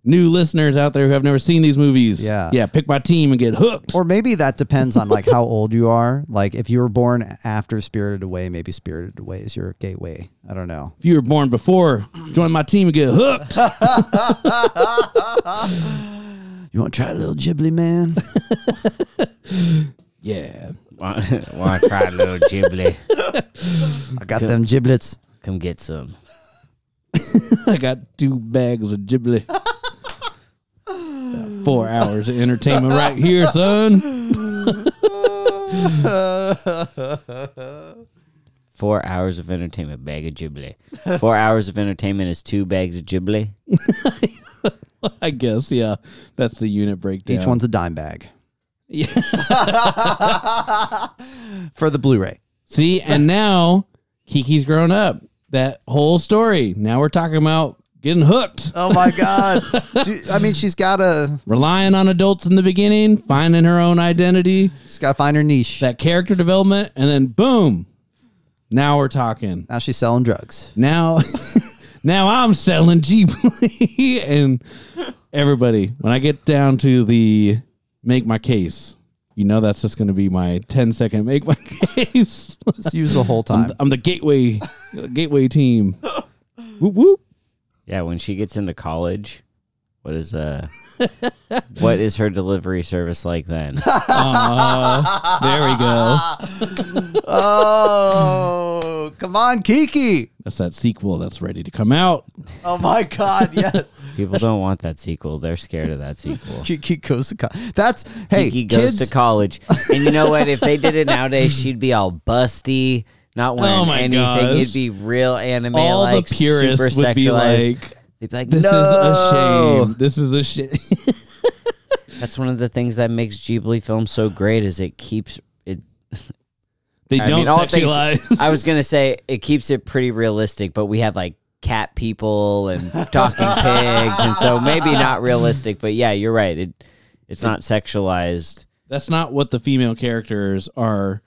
B: New listeners out there who have never seen these movies.
C: Yeah.
B: Yeah, pick my team and get hooked.
C: Or maybe that depends on like how old you are. Like if you were born after Spirited Away, maybe Spirited Away is your gateway. I don't know.
B: if you were born before, join my team and get hooked.
C: You want to try a little Ghibli, man?
B: yeah.
A: Want to try a little Ghibli?
C: I got them giblets.
A: Come get some.
B: I got two bags of Ghibli. Got Four hours of entertainment right here, son.
A: Four hours of entertainment, bag of Ghibli. Four hours of entertainment is two bags of Ghibli.
B: I guess, yeah. That's the unit breakdown.
C: Each one's a dime bag
B: Yeah.
C: for the Blu-ray.
B: See, and now Kiki's grown up. That whole story. Now we're talking about getting hooked,
C: Oh my god! I mean, she's got to
B: relying on adults in the beginning, finding her own identity,
C: she's got to find her niche.
B: that character development, and then boom. Now we're talking.
C: now she's selling drugs.
B: Now, now I'm selling Ghibli, and everybody. When I get down to the make my case, you know that's just going to be my 10 second make my case.
C: Just use the whole
B: I'm,
C: time.
B: the, I'm the gateway, gateway team. whoop whoop.
A: Yeah, when she gets into college, what is uh what is her delivery service like then?
B: Uh, there we go.
C: oh, come on, Kiki!
B: That's that sequel that's ready to come out.
C: Oh my god, yes.
A: People don't want that sequel. They're scared of that sequel.
C: Kiki goes to co- That's hey,
A: Kiki goes
C: kids.
A: to college. And you know what? If they did it nowadays, she'd be all busty, not oh wearing
B: Oh my
A: anything.
B: gosh.
A: It'd be real anime
B: All
A: like
B: the purists
A: super
B: would be
A: sexualized.
B: like,
A: They'd be like,
B: "This is a shame. This is a shame."
A: That's one of the things that makes Ghibli films so great is it keeps it
B: They
A: I
B: don't
A: mean, all things-
B: sexualize.
A: I was gonna say it keeps it pretty realistic, but we have like cat people and talking pigs, and so maybe not realistic. But yeah, you're right. It it's not sexualized.
B: That's not what the female characters are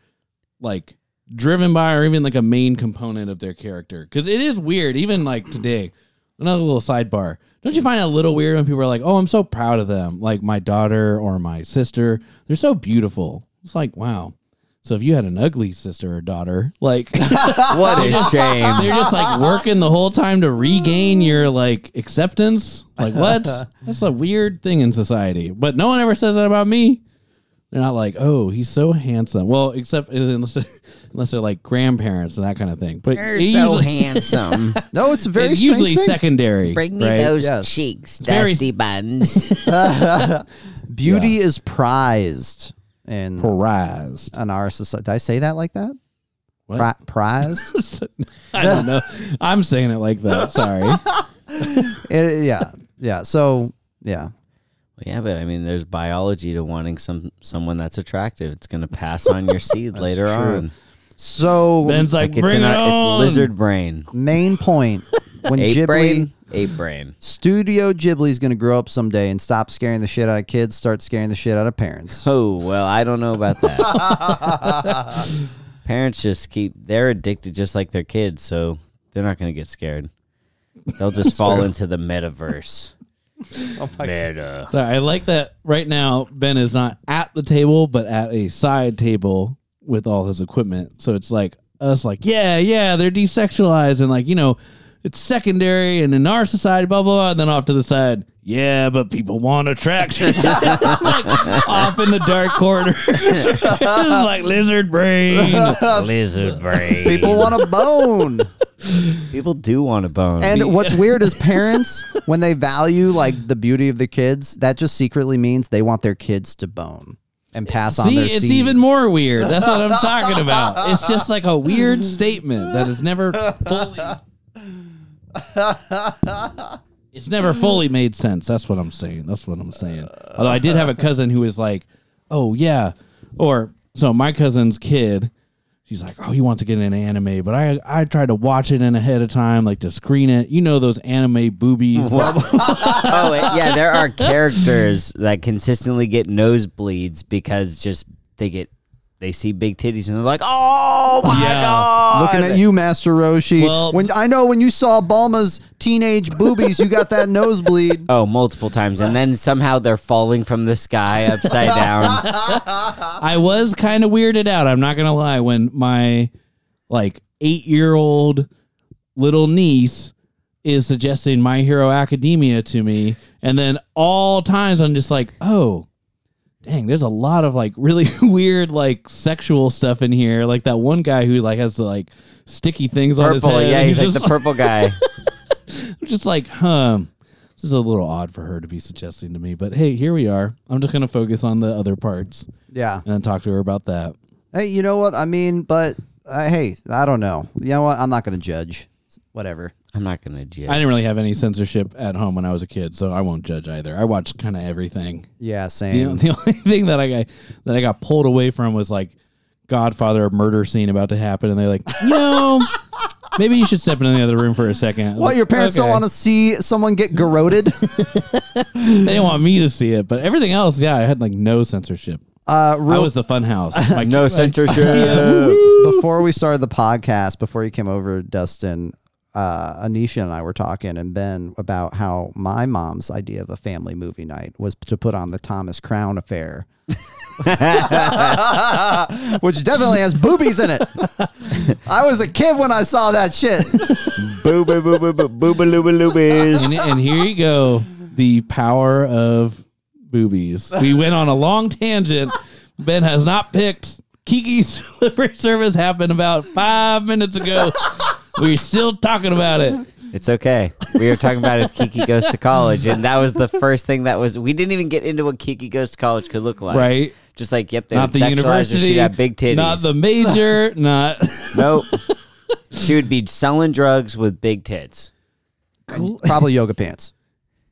B: like driven by, or even like a main component of their character. Because it is weird, even like today. Another little sidebar. Don't you find it a little weird when people are like, "Oh, I'm so proud of them," like my daughter or my sister. They're so beautiful. It's like, wow. So if you had an ugly sister or daughter, like
A: What a shame.
B: they're just like working the whole time to regain your like acceptance. Like what? That's a weird thing in society. But no one ever says that about me. They're not like, oh, he's so handsome. Well, except uh, unless unless they're like grandparents and that kind of thing. But
A: You're
B: it
A: so
B: usually,
A: handsome.
C: No, it's a very
B: it's usually
C: thing.
B: secondary.
A: Bring me
B: right?
A: those
C: Yes.
A: cheeks,
B: very-
A: dusty buns.
C: Beauty is prized in
B: Prized.
C: in our society. Did I say that like that?
B: What?
C: Pri- prized?
B: I don't know. I'm saying it like that. Sorry.
C: It- yeah, yeah. So yeah,
A: yeah, but I mean, there's biology to wanting some someone that's attractive. It's going to pass on your seed later
C: true.
A: on.
C: so
B: Ben's like,
A: Like it's,
B: bring
A: in
B: it
A: our,
B: on.
A: it's lizard brain.
C: main point when
A: Ape
C: Ghibli
A: brain, ape brain.
C: Studio Ghibli's going to grow up someday and stop scaring the shit out of kids, start scaring the shit out of parents.
A: Oh well, I don't know about that. Parents just keep they're addicted just like their kids, so they're not going to get scared. They'll just fall into the metaverse.
C: Oh
A: Meta.
B: So I like that right now Ben is not at the table, but at a side table with all his equipment. So it's like us like, yeah, yeah, they're desexualized and like, you know, it's secondary and in our society, blah blah blah. And then off to the side, yeah, but people want attraction. like off in the dark corner. it's like lizard brain.
A: Lizard brain.
C: People want a bone.
A: People do want a bone.
C: And what's weird is parents, when they value like the beauty of the kids, that just secretly means they want their kids to bone and pass on
B: See,
C: their
B: it's
C: seed.
B: even more weird. That's what I'm talking about. It's just like a weird statement that is never fully. It's never fully made sense. That's what I'm saying. That's what I'm saying. Although I did have a cousin who was like, "Oh yeah," or so my cousin's kid. She's like, "Oh, he wants to get into anime," but I I tried to watch it in ahead of time, like to screen it. You know those anime boobies.
A: oh yeah, there are characters that consistently get nosebleeds because just they get they see big titties and they're like, "Oh my
B: Yeah.
A: god!"
C: Looking at you, Master Roshi.
B: Well-
C: when I know when you saw Bulma's teenage boobies, you got that nosebleed.
A: Oh, multiple times, and then somehow they're falling from the sky upside down.
B: I was kind of weirded out. I'm not gonna lie. When my like eight year old little niece is suggesting My Hero Academia to me, and then all times I'm just like, oh, dang, there's a lot of like really weird like sexual stuff in here. Like that one guy who like has the like sticky things on his head.
A: yeah,
B: and
A: he's like
B: just
A: the purple guy.
B: I'm just like, huh. This is a little odd for her to be suggesting to me, but hey, here we are. I'm just gonna focus on the other parts
C: Yeah.
B: and then talk to her about that.
C: Hey, you know what? I mean, but uh, hey, I don't know. You know what? I'm not going to judge. Whatever.
A: I'm not gonna judge.
B: I didn't really have any censorship at home when I was a kid, so I won't judge either. I watched kind of everything.
C: Yeah,
B: The,
C: same.
B: the only thing that I got that I got pulled away from was like Godfather murder scene about to happen, and they're like, you know, maybe you should step into the other room for a second.
C: What,
B: like,
C: your parents don't want to see someone get garroted?
B: They didn't want me to see it, but everything else, yeah, I had like no censorship.
C: Uh,
B: I was the fun house. Like,
A: no
B: my-
A: censorship.
C: before we started the podcast, before you came over, Dustin, uh, Anisha and I were talking, and Ben about how my mom's idea of a family movie night was to put on the Thomas Crown Affair, which definitely has boobies in it. I was a kid when I saw that shit.
A: boo boo boo boo boo boo boo loo loobies.
B: and, and here you go, the power of boobies. We went on a long tangent. Ben has not picked. Kiki's delivery service happened about five minutes ago. We're still talking about it.
A: It's okay. We were talking about if Kiki goes to college, and that was the first thing that was. We didn't even get into what Kiki goes to college could look like.
B: Right.
A: Just like, yep, they
B: Not the
A: sexualize her.
B: university.
A: She'd have big titties.
B: Not the major. Not.
A: Nope. she would be selling drugs with big tits.
C: Probably yoga pants.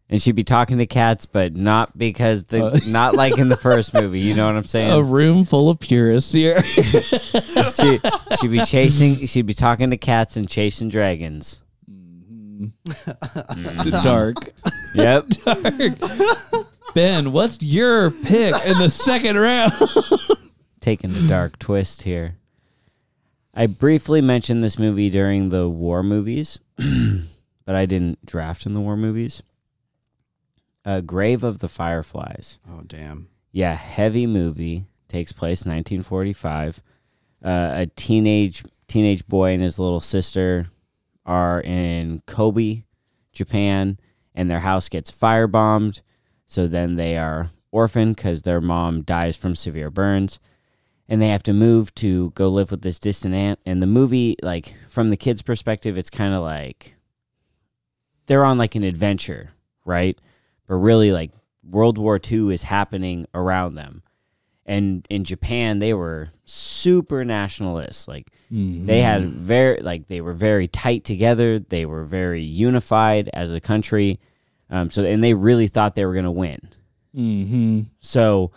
A: And she'd be talking to cats, but not because the
B: Uh.
A: not like in the first movie. You know what I'm saying?
B: A room full of purists here.
A: she, she'd be chasing. She'd be talking to cats and chasing dragons.
B: The dark.
A: Yep. Dark.
B: Ben, what's your pick in the second round?
A: taking a dark twist here. I briefly mentioned this movie during the war movies, but I didn't draft in the war movies. Uh, Grave of the Fireflies.
C: Oh damn.
A: Yeah, heavy movie. Takes place 1945. uh, a teenage teenage boy and his little sister are in Kobe, Japan, and their house gets firebombed. So then they are orphaned because their mom dies from severe burns, and they have to move to go live with this distant aunt. And the movie, like from the kids' perspective, it's kind of like they're on like an adventure, right? But really, like World War II is happening around them. And in Japan, they were super nationalists. Like they had very, like they were very tight together. They were very unified as a country. Um, so, and they really thought they were going to win.
B: Mm-hmm.
A: So,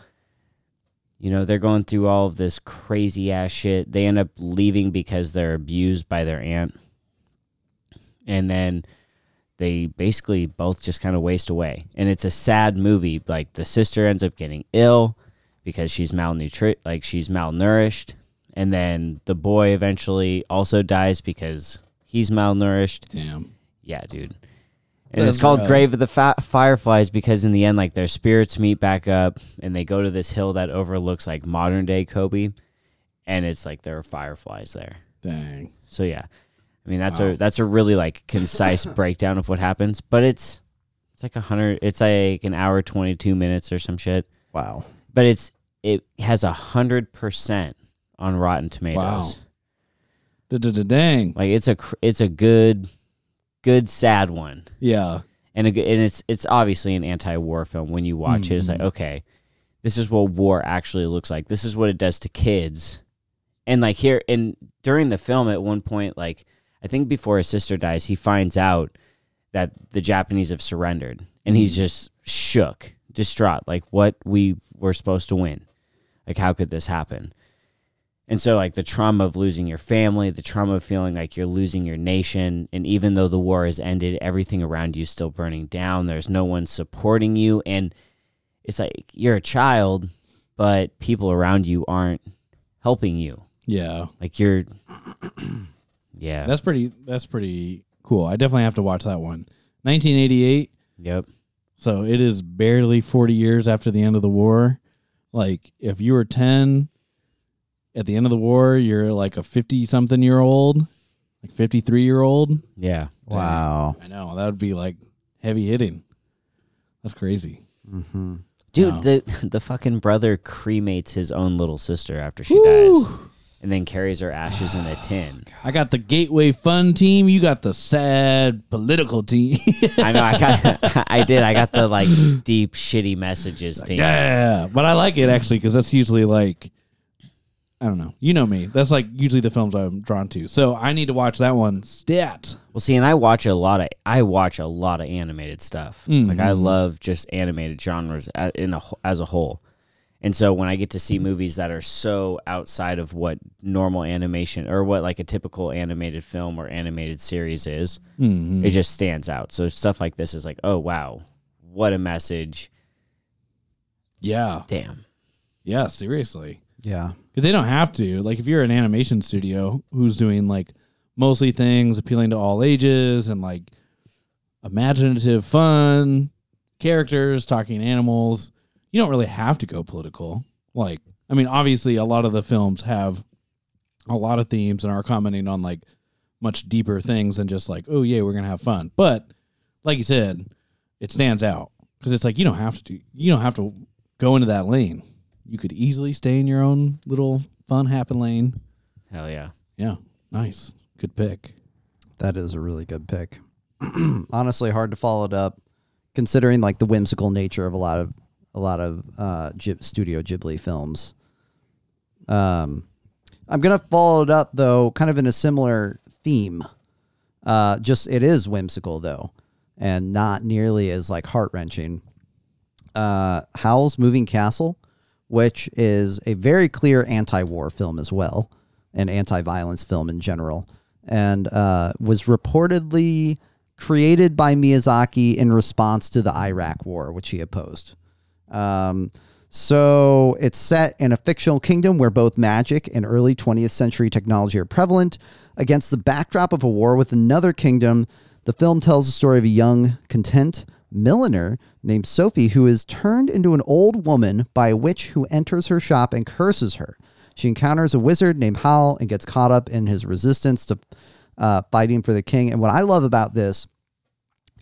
A: you know, they're going through all of this crazy ass shit. They end up leaving because they're abused by their aunt. And then they basically both just kind of waste away. And it's a sad movie. Like the sister ends up getting ill because she's malnutri like she's malnourished. And then the boy eventually also dies because he's malnourished.
B: Damn.
A: Yeah, dude. And
B: That's
A: it's called
B: rough.
A: Grave of the Fa- Fireflies because in the end, like their spirits meet back up and they go to this hill that overlooks like modern day Kobe, and it's like there are fireflies there.
B: Dang.
A: So yeah, I mean that's
B: Wow.
A: a that's a really like concise breakdown of what happens, but it's it's like a hundred, it's like an hour twenty two minutes or some shit,
C: Wow.
A: but it's it has a hundred percent on Rotten Tomatoes.
B: Da-da-da-dang.
A: Like it's a it's a good good sad one.
B: Yeah.
A: and a, and it's it's obviously an anti-war film. When you watch it, it's like
B: Mhm.
A: okay, this is what war actually looks like. This is what it does to kids. And like here, and during the film, at one point, like I think before his sister dies, he finds out that the Japanese have surrendered, and he's mm-hmm. just shook, distraught, like what we were supposed to win. Like how could this happen? And so, like the trauma of losing your family, the trauma of feeling like you're losing your nation, and even though the war has ended, everything around you is still burning down. There's no one supporting you, and it's like you're a child, but people around you aren't helping you.
B: Yeah.
A: Like you're, yeah,
B: That's pretty that's pretty cool. I definitely have to watch that one. 1988.
A: yep,
B: So it is barely 40 years after the end of the war. Like if you were 10 at the end of the war, you're like a 50 something year old, like 53 year old.
A: yeah.
C: Wow.
B: I know that would be like heavy hitting. That's crazy.
C: Mm-hmm.
A: Dude,
B: Wow.
A: the the fucking brother cremates his own little sister after she dies, and then carries her ashes in a tin.
B: I got the Gateway Fun team. You got the sad political team.
A: I know. I got. I did. I got the like deep shitty messages. Team.
B: yeah, but I like it actually because that's usually like, I don't know. You know me. That's like usually the films I'm drawn to. So I need to watch that one. Stat.
A: Well, see, and I watch a lot of I watch a lot of animated stuff. Mm, like I mm, mm. love just animated genres in a, as a whole. And so when I get to see movies that are so outside of what normal animation or what like a typical animated film or animated series is,
B: Mm-hmm.
A: it just stands out. So stuff like this is like, oh wow, what a message!
B: Yeah.
A: Damn.
B: Yeah. Seriously.
C: Yeah.
B: Because they don't have to. Like, if you're an animation studio who's doing like mostly things appealing to all ages and like imaginative, fun characters talking animals, you don't really have to go political. Like, I mean, obviously, a lot of the films have a lot of themes and are commenting on like much deeper things than just like, oh, yeah, we're going to have fun. But like you said, it stands out because it's like you don't have to do, you don't have to go into that lane. You could easily stay in your own little fun happen lane.
A: Hell yeah.
B: Yeah, nice, good pick.
C: That is a really good pick. Honestly, hard to follow it up, considering like the whimsical nature of a lot of a lot of uh, Studio Ghibli films. Um, I'm gonna follow it up though, kind of in a similar theme. Uh, just it is whimsical though, and not nearly as like heart wrenching. Uh, Howl's Moving Castle, which is a very clear anti-war film as well, an anti-violence film in general, and uh, was reportedly created by Miyazaki in response to the Iraq War, which he opposed. Um, so it's set in a fictional kingdom where both magic and early 20th century technology are prevalent. Against the backdrop of a war with another kingdom, the film tells the story of a young, content milliner named Sophie who is turned into an old woman by a witch who enters her shop and curses her. She encounters a wizard named Howl and gets caught up in his resistance to uh, fighting for the king. And what I love about this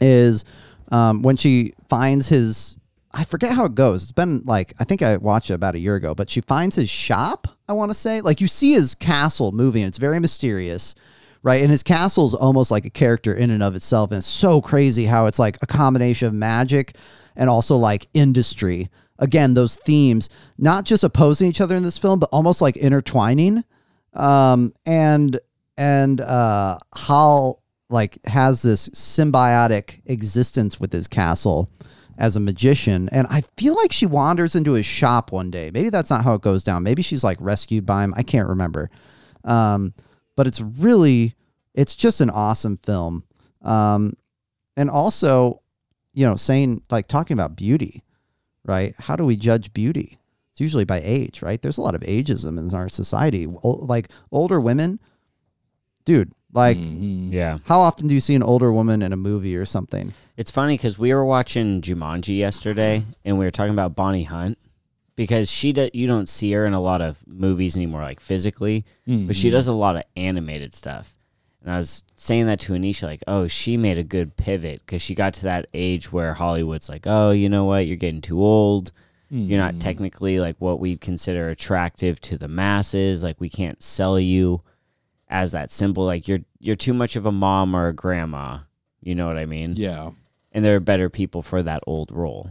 C: is um, when she finds his I forget how it goes. It's been like I think I watched it about a year ago, but she finds his shop, I want to say. Like you see his castle moving, it's very mysterious, right? And his castle is almost like a character in and of itself and it's so crazy how it's like a combination of magic and also like industry. Again, those themes not just opposing each other in this film, but almost like intertwining. Um and and uh Howl like has this symbiotic existence with his castle as a magician and i feel like she wanders into his shop one day. Maybe that's not how it goes down. Maybe she's like rescued by him. I can't remember. Um, but it's really it's just an awesome film. Um, and also you know saying like talking about beauty right? How do we judge beauty? It's usually by age right? There's a lot of ageism in our society. O- like older women dude like
B: Mhm.
A: Yeah.
C: how often do you see an older woman in a movie or something?
A: It's funny because we were watching Jumanji yesterday, and we were talking about Bonnie Hunt because she do, you don't see her in a lot of movies anymore, like physically, but she
B: Mhm.
A: does a lot of animated stuff. And I was saying that to Anisha, like, oh, she made a good pivot because she got to that age where Hollywood's like, oh, you know what, you're getting too old. You're not
B: Mhm.
A: technically like what we consider attractive to the masses. Like we can't sell you as that symbol. Like you're you're too much of a mom or a grandma. You know what I mean?
B: Yeah.
A: and there are better people for that old role.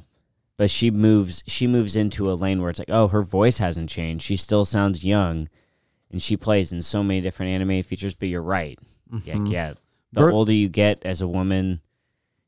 A: But she moves she moves into a lane where it's like, oh, her voice hasn't changed. She still sounds young and she plays in so many different anime features, but you're right. Yeah,
C: Mhm.
A: yeah. The
C: Ver-
A: older you get as a woman,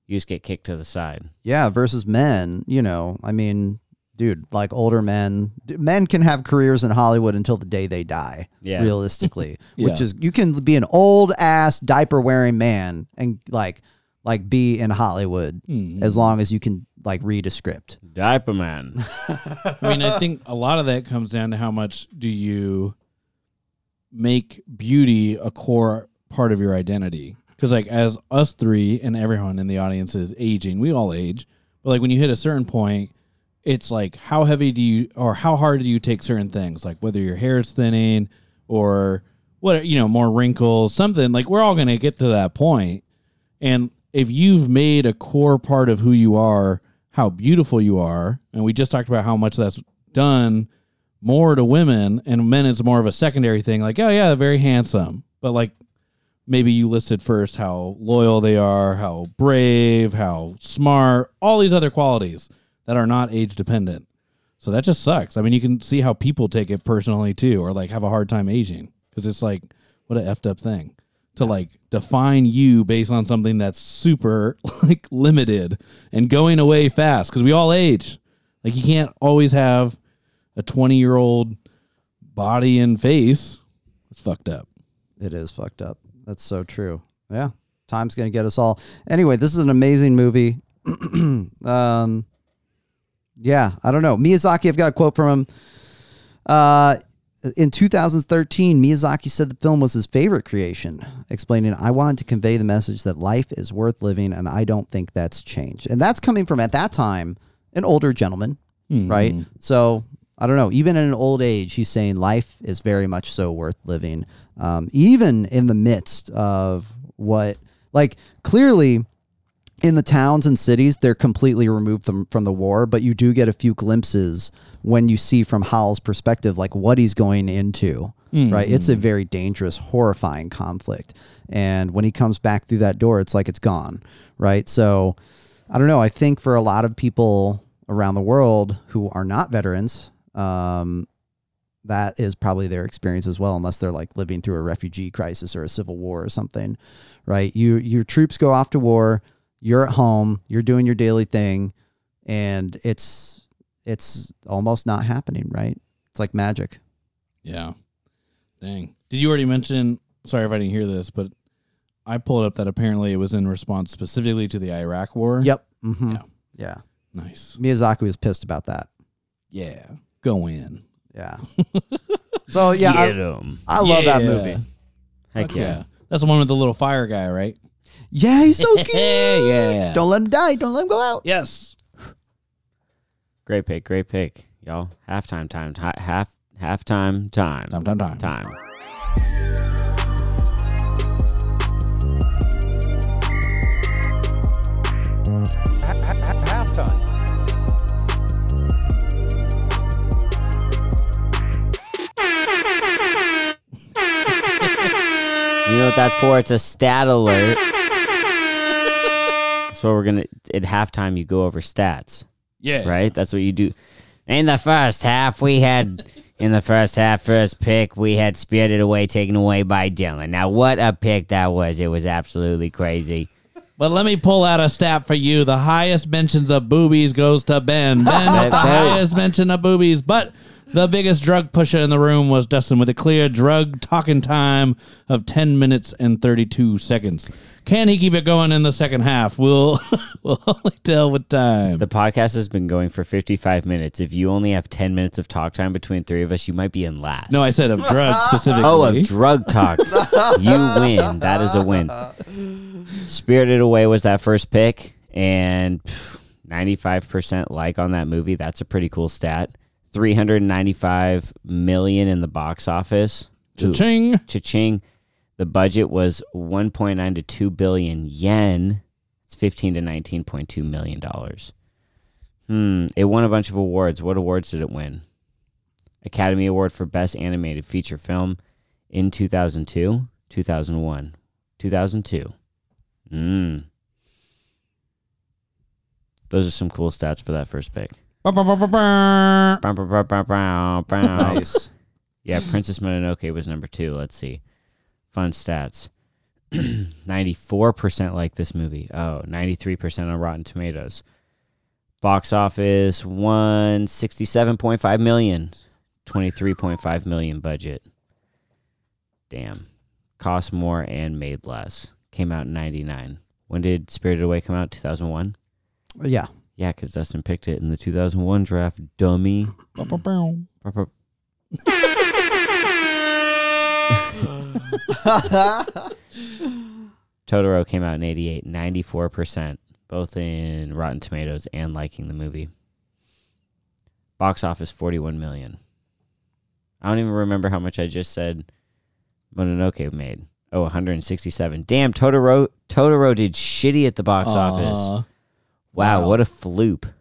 A: you just get kicked to the side.
C: Yeah, versus men, you know, I mean, dude, like older men, men can have careers in Hollywood until the day they die,
A: Yeah.
C: realistically, which is you can be an old ass diaper wearing man and like like be in Hollywood
B: Mhm.
C: as long as you can like read a script.
A: Diaper man.
B: I mean, I think a lot of that comes down to how much do you make beauty a core part of your identity. Because, like, as us three and everyone in the audience is aging, we all age. But, like, when you hit a certain point, it's like, how heavy do you, or how hard do you take certain things? Like, whether your hair is thinning or what, you know, more wrinkles, something. Like, we're all going to get to that point. And if you've made a core part of who you are, how beautiful you are, and we just talked about how much that's done more to women, and men it's more of a secondary thing. Like, oh yeah, they're very handsome, but like maybe you listed first how loyal they are, how brave, how smart, all these other qualities that are not age dependent. So that just sucks. I mean, you can see how people take it personally too, or like have a hard time aging because it's like what a effed up thing to like define you based on something that's super like limited and going away fast because we all age. Like you can't always have a 20 year old body and face. It's fucked up.
C: It is fucked up. That's so true. Yeah. Time's going to get us all. Anyway, this is an amazing movie. um, yeah, I don't know. Miyazaki, I've got a quote from him. Uh, in 2013, Miyazaki said the film was his favorite creation, explaining, I wanted to convey the message that life is worth living, and I don't think that's changed. And that's coming from, at that time, an older gentleman, right? So I don't know. Even in an old age, he's saying life is very much so worth living, um, even in the midst of what, like, clearly in the towns and cities, they're completely removed from, from the war, but you do get a few glimpses when you see from Howl's perspective, like what he's going into, right? It's a very dangerous, horrifying conflict. And when he comes back through that door, it's like it's gone, right? So I don't know. I think for a lot of people around the world who are not veterans, um, that is probably their experience as well, unless they're like living through a refugee crisis or a civil war or something, right? You your troops go off to war, you're at home, you're doing your daily thing, and it's it's almost not happening, right? It's like magic.
B: Yeah. Dang. Did you already mention? Sorry if I didn't hear this, but I pulled up that apparently it was in response specifically to the Iraq War.
C: Yep. Mm-hmm.
B: Yeah.
C: Yeah.
B: Nice.
C: Miyazaki was pissed about that.
B: Yeah. Go in.
C: Yeah. so yeah,
A: Get
C: I,
A: 'em.
C: I love that movie.
A: Heck
B: Fuck
A: yeah.
B: That's the one with the little fire guy, right?
C: Yeah, he's so cute.
B: yeah. Yeah.
C: Don't let him die. Don't let him go out.
B: Yes.
A: Great pick, great pick, y'all. Halftime time, ti- half Halftime time.
B: Time, time, time.
A: Time.
G: Halftime.
A: You know what that's for? It's a stat alert. That's what we're gonna at halftime. You go over stats,
B: Yeah.
A: right? That's what you do. In the first half, we had in the first half, first pick, we had Spirited Away taken away by Dylan. Now, what a pick that was! It was absolutely crazy.
B: But let me pull out a stat for you. The highest mentions of boobies goes to Ben. Ben with the highest mention of boobies. But the biggest drug pusher in the room was Dustin with a clear drug talking time of 10 minutes and 32 seconds. Can he keep it going in the second half? We'll, we'll only tell with time.
A: The podcast has been going for 55 minutes. If you only have 10 minutes of talk time between three of us, you might be in last.
B: no, I said of drugs specifically.
A: Oh, of drug talk. you win. That is a win. Spirited Away was that first pick, and 95% like on that movie. That's a pretty cool stat. 395 million in the box office. Cha-ching. Ooh,
B: Cha-ching.
A: The budget was 1.9 to 2 billion yen. It's 15 to 19.2 million dollars. Hmm. It won a bunch of awards. What awards did it win? Academy Award for Best Animated Feature Film in 2002, 2001, 2002. Hmm. Those are some cool stats for that first pick.
C: Nice.
A: Yeah, Princess Mononoke was number two. Let's see. Fun stats. 94% like this movie. Oh, 93% on Rotten Tomatoes. Box office 167.5 million. 23.5 million budget. Damn. Cost more and made less. Came out in 99. When did Spirited Away come out? 2001?
C: yeah.
A: Yeah, because Dustin picked it in the 2001 draft. Dummy.
B: Ba-ba-bow.
A: Burp, burp. Totoro came out in 88, 94%, both in Rotten Tomatoes and liking the movie. Box office 41 million. I don't even remember how much I just said Mononoke made. Oh, 167. Damn, Totoro Totoro did shitty at the box office. Wow,
B: wow.
A: what a floop.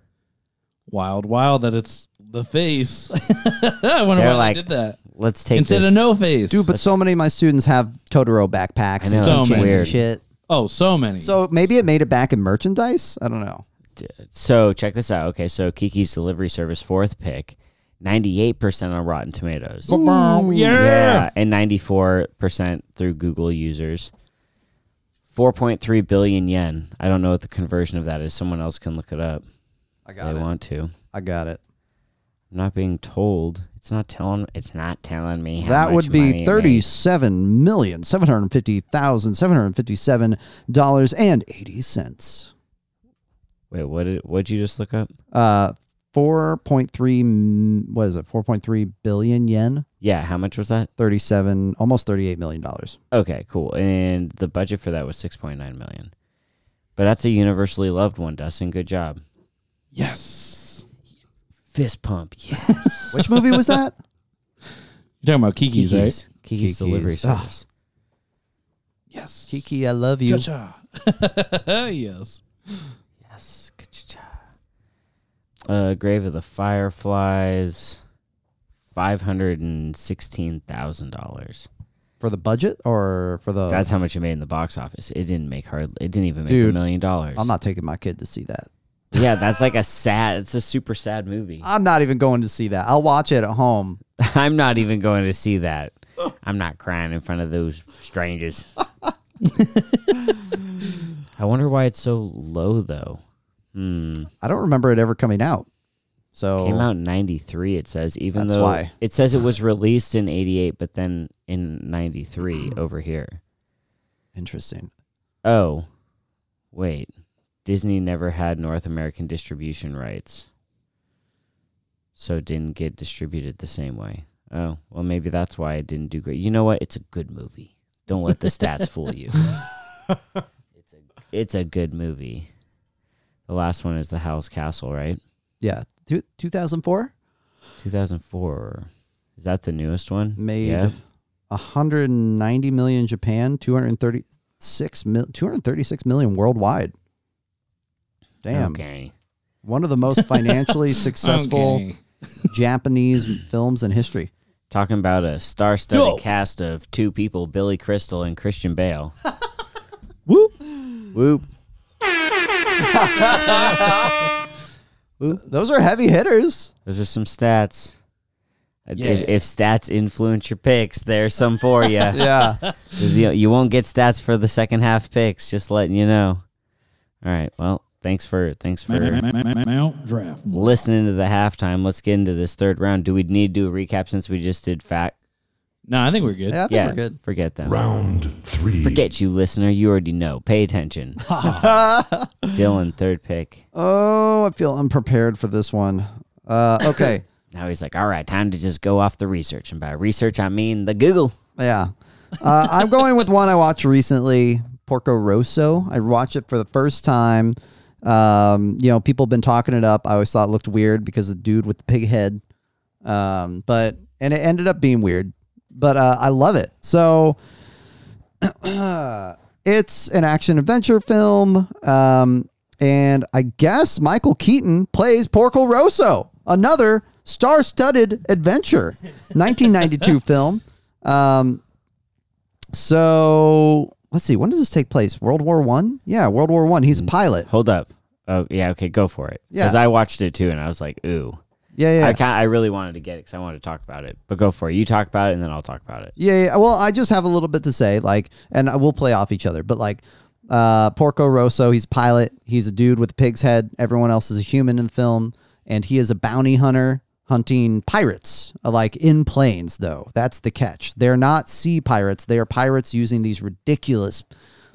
B: Wild, wild that it's the face. I wonder
A: They're
B: why
A: like,
B: they did that.
A: Let's take
B: Instead
A: this.
B: of no face.
C: Dude, but so many of my students have Totoro backpacks
A: I know,
C: and
B: So
C: chains
B: many.
C: and
A: Weird.
C: shit.
B: oh, so many.
C: So maybe it made it back in merchandise? I don't know.
A: So check this out. Okay, so Kiki's Delivery Service fourth pick, ninety eight percent on Rotten Tomatoes.
B: Ba-bow. yeah.
A: Yeah, and ninety four percent through Google users. Four point three billion yen. I don't know what the conversion of that is. Someone else can look it up.
C: I
A: if they want to.
C: I got it.
A: I'm not being told. It's not telling. It's not telling me. How
C: that
A: much
C: would
A: money it
C: be
A: made.
C: thirty-seven million seven hundred fifty thousand seven hundred fifty-seven dollars and eighty cents.
A: Wait, what did what'd you just look up?
C: Uh, four point three. What is it? Four point three billion yen.
A: Yeah, how much was that?
C: Thirty-seven, almost thirty-eight million dollars.
A: Okay, cool. And the budget for that was six point nine million. But that's a universally loved one, Dustin. Good job.
B: yes.
A: Fist pump. Yes.
C: Which movie was that?
B: You're talking about Kiki's, right?
A: Kiki's, Kiki's delivery
C: Kiki's. Ah.
A: service.
B: Yes.
C: Kiki, I love you.
B: Cha-cha. yes.
A: Yes. Ka-cha-cha. Uh, Grave of the Fireflies, five hundred and sixteen thousand dollars.
C: For the budget or for the?
A: That's how much it made in the box office. It didn't make hard. It didn't even make a million dollars.
C: I'm not taking my kid to see that.
A: Yeah, that's like a sad. It's a super sad movie.
C: I'm not even going to see that. I'll watch it at home.
A: I'm not even going to see that. I'm not crying in front of those strangers. I wonder why it's so low though. Hmm.
C: I don't remember it ever coming out. So
A: Came out in 93 it says even
C: That's
A: though
C: why.
A: it says it was released in 88 but then in 93 over here.
C: interesting.
A: Oh. Wait. Disney never had North American distribution rights. So it didn't get distributed the same way. Oh, well maybe that's why it didn't do great. You know what? It's a good movie. Don't let the stats fool you. It's a it's a good movie. The last one is The Howl's Castle, right?
C: Yeah, 2004.
A: 2004. Is that the newest one?
C: made
A: Yeah.
C: 190 million in Japan, 236 236 million worldwide. Damn.
A: Okay.
C: One of the most financially successful
B: Okay.
C: Japanese films in history.
A: Talking about a star-studded
B: Go.
A: cast of two people: Billy Crystal and Christian Bale.
B: Whoop.
A: Whoop.
C: Those are heavy hitters.
A: Those are some stats. If-
B: Yeah.
A: If, stats influence your picks, there's some for you.
C: Yeah.
A: you. You won't get stats for the second half picks. Just letting you know. All right. Well, thanks for thanks for
E: Mount Draftmore.
A: listening to the halftime. Let's get into this third round. Do we need to do a recap since we just did fact?
B: No, I think we're good.
C: yeah, I think
A: Yeah,
C: we're good.
A: forget them.
D: Round three.
A: Forget you, listener. You already know. Pay attention. Dylan, third pick.
C: Oh, I feel unprepared for this one. Uh, okay.
A: Now he's like, all right, time to just go off the research. And by research, I mean the Google.
C: Yeah. Uh, I'm going with one I watched recently, Porco Rosso. I watched it for the first time. Um, you know, people have been talking it up. I always thought it looked weird because the dude with the pig head. Um, but and it ended up being weird. But uh, I love it. So it's an action adventure film. Um, and I guess Michael Keaton plays Porco Rosso, another star-studded adventure, 1992 film. Um, so let's see, when does this take place? World War One? Yeah, World War One. He's a pilot.
A: Hold up. Oh, yeah, okay, go for it.
C: Yeah.
A: Because I watched it too, and I was like, ooh.
C: Yeah, yeah,
A: I kind I really wanted to get it because I wanted to talk about it. But go for it. You talk about it, and then I'll talk about it.
C: yeah, yeah. Well, I just have a little bit to say, like, and we'll play off each other. But like, uh, Porco Rosso, he's a pilot. He's a dude with a pig's head. Everyone else is a human in the film, and he is a bounty hunter hunting pirates, uh, like in planes. Though that's the catch. They're not sea pirates. They are pirates using these ridiculous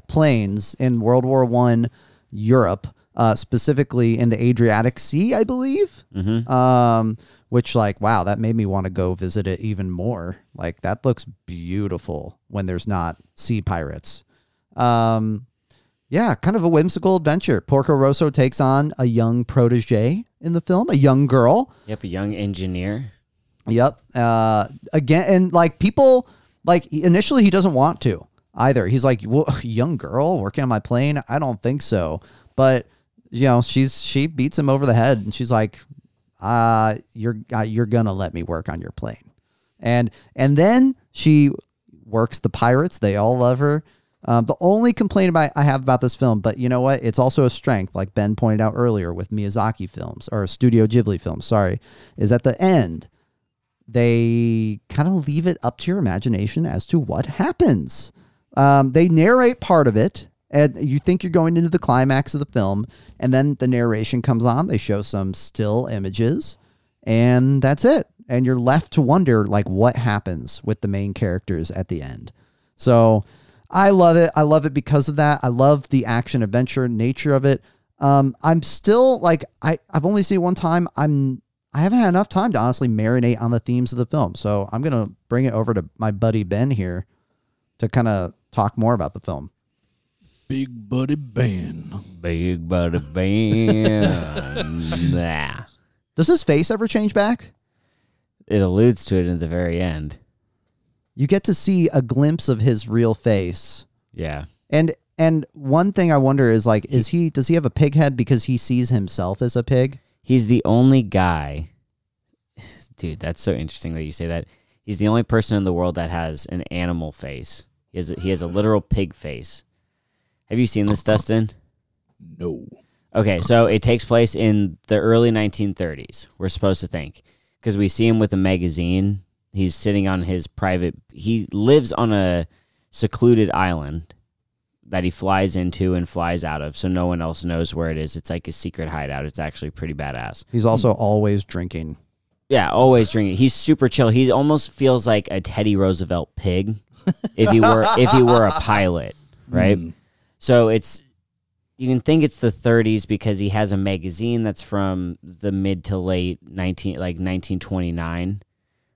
C: planes in World War One Europe, uh, specifically in the Adriatic Sea, I believe. Um, which like wow, that made me want to go visit it even more. Like that looks beautiful when there's not sea pirates. Um, yeah, kind of a whimsical adventure. Porco Rosso takes on a young protege in the film, a young girl.
A: Yep, a young engineer.
C: Yep. Uh, again, and like people, like initially he doesn't want to either. He's like, well, young girl working on my plane. I don't think so. But you know, she's she beats him over the head, and she's like, uh, you're uh, you're gonna let me work on your plane, and and then she works the pirates. They all love her. Um, the only complaint about I have about this film, but you know what? It's also a strength, like Ben pointed out earlier with Miyazaki films or Studio Ghibli films. Sorry, is at the end they kind of leave it up to your imagination as to what happens. Um, they narrate part of it, and you think you're going into the climax of the film, and then the narration comes on. They show some still images, and that's it. And you're left to wonder, like, what happens with the main characters at the end. So I love it. I love it because of that. I love the action adventure nature of it. Um, I'm still like I I've only seen one time. I'm I haven't had enough time to honestly marinate on the themes of the film. So I'm gonna bring it over to my buddy Ben here to kind of talk more about the film.
B: Big Buddy Ben.
A: Big buddy band. nah.
C: Does his face ever change back?
A: It alludes to it in the very end.
C: You get to see a glimpse of his real face.
A: Yeah.
C: And and one thing I wonder is like, is he does he have a pig head because he sees himself as a pig?
A: He's the only guy. Dude, that's so interesting that you say that. He's the only person in the world that has an animal face. He has a, he has a literal pig face. Have you seen this, Dustin?
B: No.
A: Okay, so it takes place in the early 1930s. We're supposed to think because we see him with a magazine. He's sitting on his private. He lives on a secluded island that he flies into and flies out of, so no one else knows where it is. It's like a secret hideout. It's actually pretty badass.
C: He's also always drinking.
A: Yeah, always drinking. He's super chill. He almost feels like a Teddy Roosevelt pig if he were if he were a pilot, right?
B: Mm.
A: So it's you can think it's the 30s because he has a magazine that's from the mid to late 19 like 1929,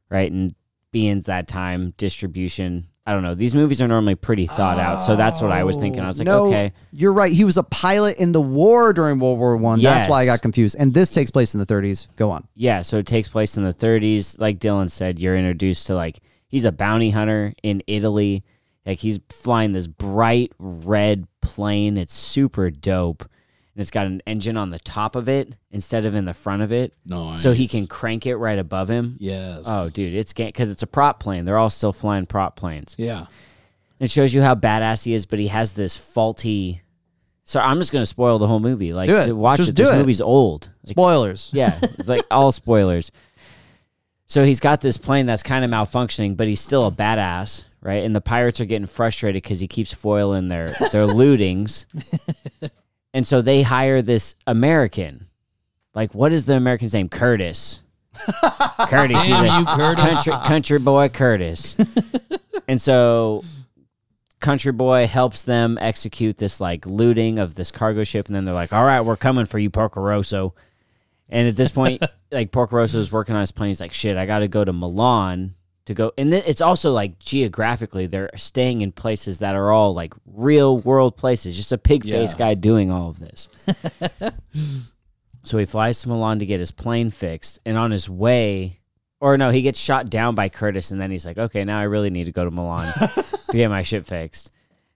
A: right? And being that time distribution I don't know. These movies are normally pretty thought out, so that's what I was thinking. I was like, oh,
C: no,
A: okay,
C: you're right. He was a pilot in the war during World War One. That's why I got confused. And this takes place in the 30s. Go on.
A: yeah. So it takes place in the 30s. Like Dylan said, you're introduced to like he's a bounty hunter in Italy. Like he's flying this bright red plane. It's super dope, and it's got an engine on the top of it instead of in the front of it,
B: No,
A: so he can crank it right above him.
B: Yes.
A: Oh, dude, it's because it's a prop plane. They're all still flying prop planes.
B: yeah.
A: It shows you how badass he is, but he has this faulty. So I'm just gonna spoil the whole movie. Like,
C: Do it.
A: to watch
C: Just
A: it.
C: do
A: This
C: it.
A: movie's old. Like,
C: Spoilers.
A: yeah, it's like all spoilers. So he's got this plane that's kind of malfunctioning, but he's still a badass, right? And the pirates are getting frustrated because he keeps foiling their their lootings, and so they hire this American. Like, what is the American's name? Curtis. Curtis. he's
B: Damn
A: a
B: you, Curtis.
A: Country, country boy Curtis. and so Country Boy helps them execute this like looting of this cargo ship, and then they're like, "All right, we're coming for you, Porco Rosso." And at this point, like Porco Rosso is working on his plane. He's like, "Shit, I got to go to Milan to go." And then it's also like geographically, they're staying in places that are all like real world places. Just a pig face
B: Yeah.
A: guy doing all of this. so he flies to Milan to get his plane fixed, and on his way. Or no, he gets shot down by Curtis, and then he's like, "Okay, now I really need to go to Milan to get my shit fixed."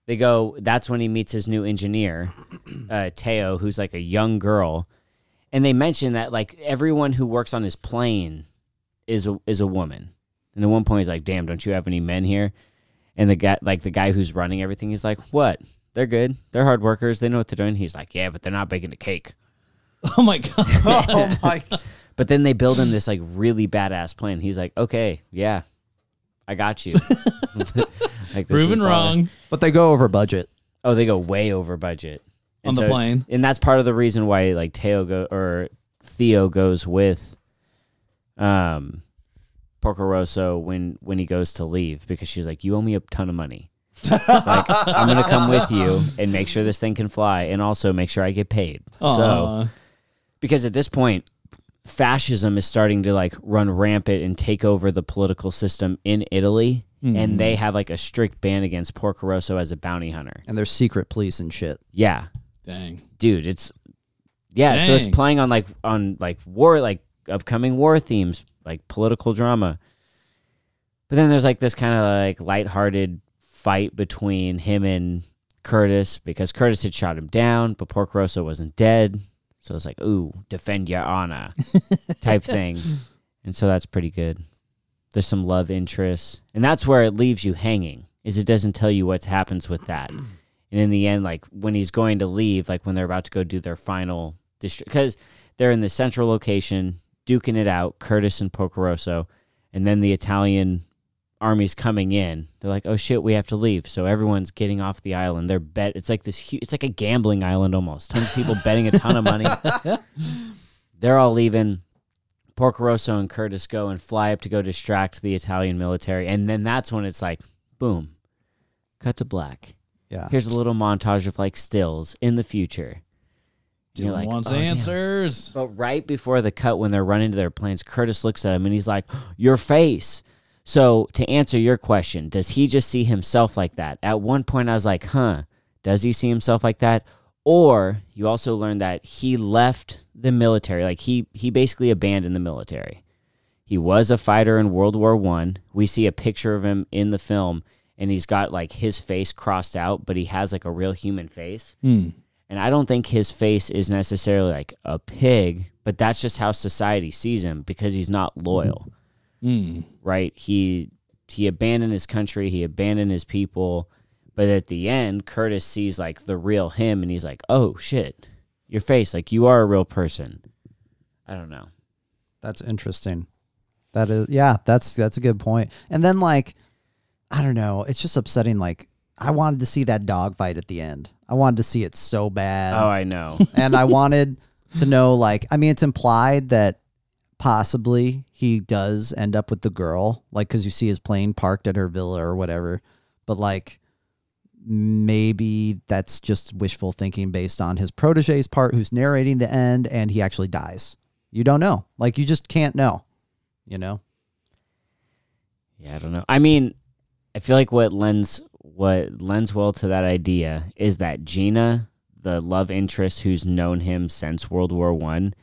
A: They go. That's when he meets his new engineer, uh, Teo, who's like a young girl, and they mention that like everyone who works on his plane is a, is a woman. And at one point, he's like, "Damn, don't you have any men here?" And the guy, like the guy who's running everything, he's like, "What? They're good. They're hard workers. They know what they're doing." He's like, "Yeah, but they're not baking a cake."
B: Oh my god.
C: oh my.
A: But then they build him this like really badass plane. He's like, "Okay, yeah, I got you." like,
B: Proven wrong
C: But they go over budget.
A: Oh, they go way over budget
B: on the plane.
A: and that's part of the reason why like Teo go or Theo goes with um Porco Rosso when when he goes to leave because she's like, "You owe me a ton of money. like I'm gonna come with you and make sure this thing can fly, and also make sure I get paid." So because at this point, fascism is starting to like run rampant and take over the political system in Italy, and they mm-hmm. have like a strict ban against Porco Rosso as a bounty hunter.
C: And there's secret police and shit.
A: Yeah,
B: dang.
A: dude it's yeah so it's playing on like on like war like upcoming war themes like political drama. But then there's like this kind of like lighthearted fight between him and curtis because curtis had shot him down but pork rosso wasn't dead. So it's like ooh defend your honor type thing. And so that's pretty good. There's some love interest and that's where it leaves you hanging is it doesn't tell you what happens with that. And in the end, like when he's going to leave, like when they're about to go do their final district, because they're in the central location, duking it out, Curtis and Porco Rosso, and then the Italian army's coming in. They're like, "Oh shit, we have to leave." So everyone's getting off the island. They're bet. It's like this. Huge, it's like a gambling island almost. Tons of people betting a ton of money. they're all leaving. Porco Rosso and Curtis go and fly up to go distract the Italian military, and then that's when it's like, boom, cut to black
C: Yeah.
A: here's a little montage of like stills in the future.
B: Dylan
A: like,
B: wants
A: "Oh, damn."
B: answers.
A: But right before the cut, when they're running to their planes, Curtis looks at him and he's like, Your face. So, to answer your question, does he just see himself like that? At one point, I was like, Huh, does he see himself like that? Or you also learn that he left the military. Like, he, he basically abandoned the military. He was a fighter in World War One. We see a picture of him in the film, and he's got like his face crossed out, but he has like a real human face.
B: Hmm.
A: And I don't think his face is necessarily like a pig, but that's just how society sees him because he's not loyal,
B: Hmm.
A: right? He he abandoned his country, he abandoned his people, but at the end, Curtis sees like the real him, and he's like, "Oh shit, your face, like you are a real person." I don't know.
C: That's interesting. That is yeah, that's that's a good point. And then like I don't know, it's just upsetting like I wanted to see that dog fight at the end. I wanted to see it so bad.
A: Oh, I know.
C: and I wanted to know like I mean it's implied that possibly he does end up with the girl like cuz you see his plane parked at her villa or whatever. But like maybe that's just wishful thinking based on his protege's part who's narrating the end and he actually dies. You don't know. Like you just can't know. You know?
A: Yeah, I don't know. I mean, I feel like what lends what lends well to that idea is that Gina, the love interest who's known him since World War One,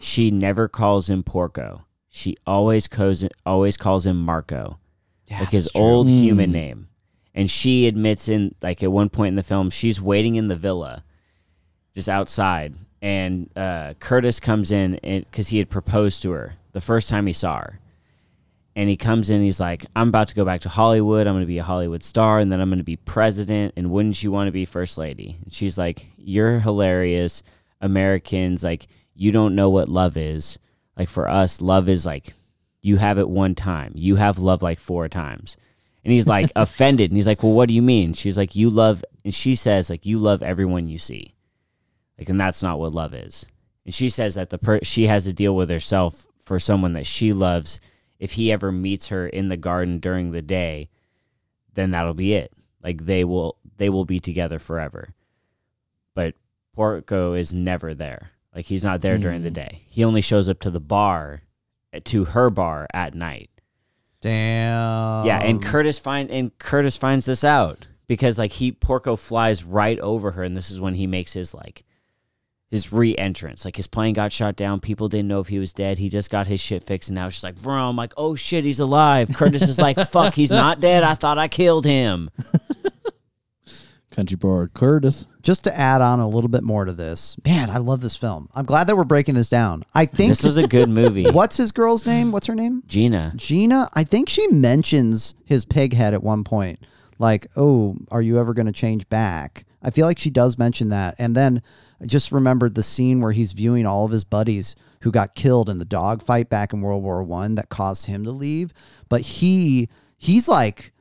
A: she never calls him Porco. She always calls always calls him Marco, like his old human name. And she admits in like at one point in the film, she's waiting in the villa, just outside, and uh, Curtis comes in because he had proposed to her the first time he saw her and he comes in he's like i'm about to go back to hollywood. I'm going to be a hollywood star and then i'm going to be president and wouldn't you want to be first lady? And she's like you're hilarious americans. Like you don't know what love is. Like for us love is like you have it one time. You have love like four times. And he's like offended. And he's like well what do you mean? She's like you love and she says like you love everyone you see. Like and that's not what love is. And she says that the per- she has to deal with herself for someone that she loves if he ever meets her in the garden during the day, then that'll be it. Like they will they will be together forever. But Porco is never there. Like he's not there during the hmm. day. He only shows up to the bar to her bar at night.
C: Damn.
A: yeah, and Curtis find and Curtis finds this out because like he Porco flies right over her and this is when he makes his like his re-entrance. Like his plane got shot down. People didn't know if he was dead. He just got his shit fixed, and now it's just like, vroom, like, oh shit, he's alive. Curtis is like, fuck, he's not dead. I thought I killed him.
B: Country boy Curtis.
C: just to add on a little bit more to this, man, I love this film. I'm glad that we're breaking this down. I think
A: This was a good movie.
C: what's his girl's name? What's her name?
A: Gina?
C: Gina. I think she mentions his pig head at one point. Like, oh, are you ever going to change back? I feel like she does mention that. And then I just remembered the scene where he's viewing all of his buddies who got killed in the dog fight back in World War One that caused him to leave. But he he's like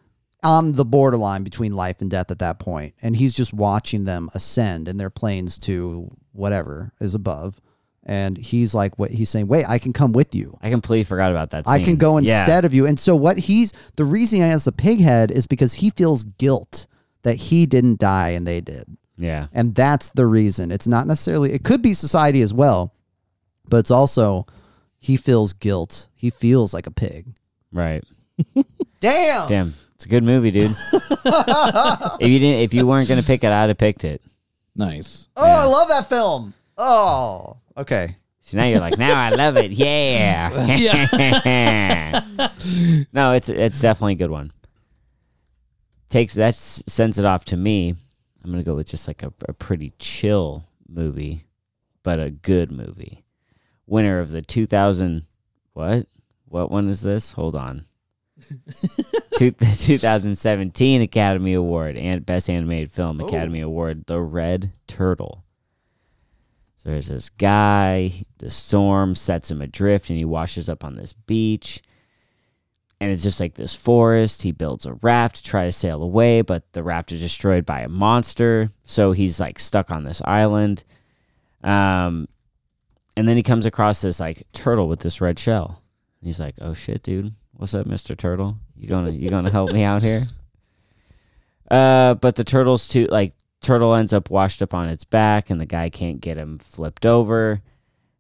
C: on the borderline between life and death at that point, and he's just watching them ascend in their planes to whatever is above. And he's like, what he's saying, wait, I can come with you.
A: I completely forgot about that.
C: I can go
A: Yeah.
C: instead of you. And so what he's the reason he has the pig head is because he feels guilt that he didn't die and they did.
A: Yeah.
C: And that's the reason. It's not necessarily it could be society as well, but it's also he feels guilt. He feels like a pig.
A: Right.
C: Damn.
A: Damn. It's a good movie, dude. if you didn't, if you weren't gonna pick it, I'd have picked it.
B: Nice.
C: Oh, I love that film. Oh. Okay.
A: So now you're like, now I love it. Yeah. yeah. no, it's it's definitely a good one. Takes that sends it off to me. I'm gonna go with just like a, a pretty chill movie, but a good movie. Winner of the 2000 what? What one is this? Hold on. Two, the 2017 Academy Award and Best Animated Film oh. Academy Award, The Red Turtle. So there's this guy, the storm sets him adrift, and he washes up on this beach. And it's just like this forest. He builds a raft to try to sail away, but the raft is destroyed by a monster. So he's like stuck on this island. Um, and then he comes across this like turtle with this red shell. He's like, "Oh shit, dude, what's up, Mister Turtle? You gonna you gonna help me out here?" Uh, but the turtle's too like turtle ends up washed up on its back, and the guy can't get him flipped over,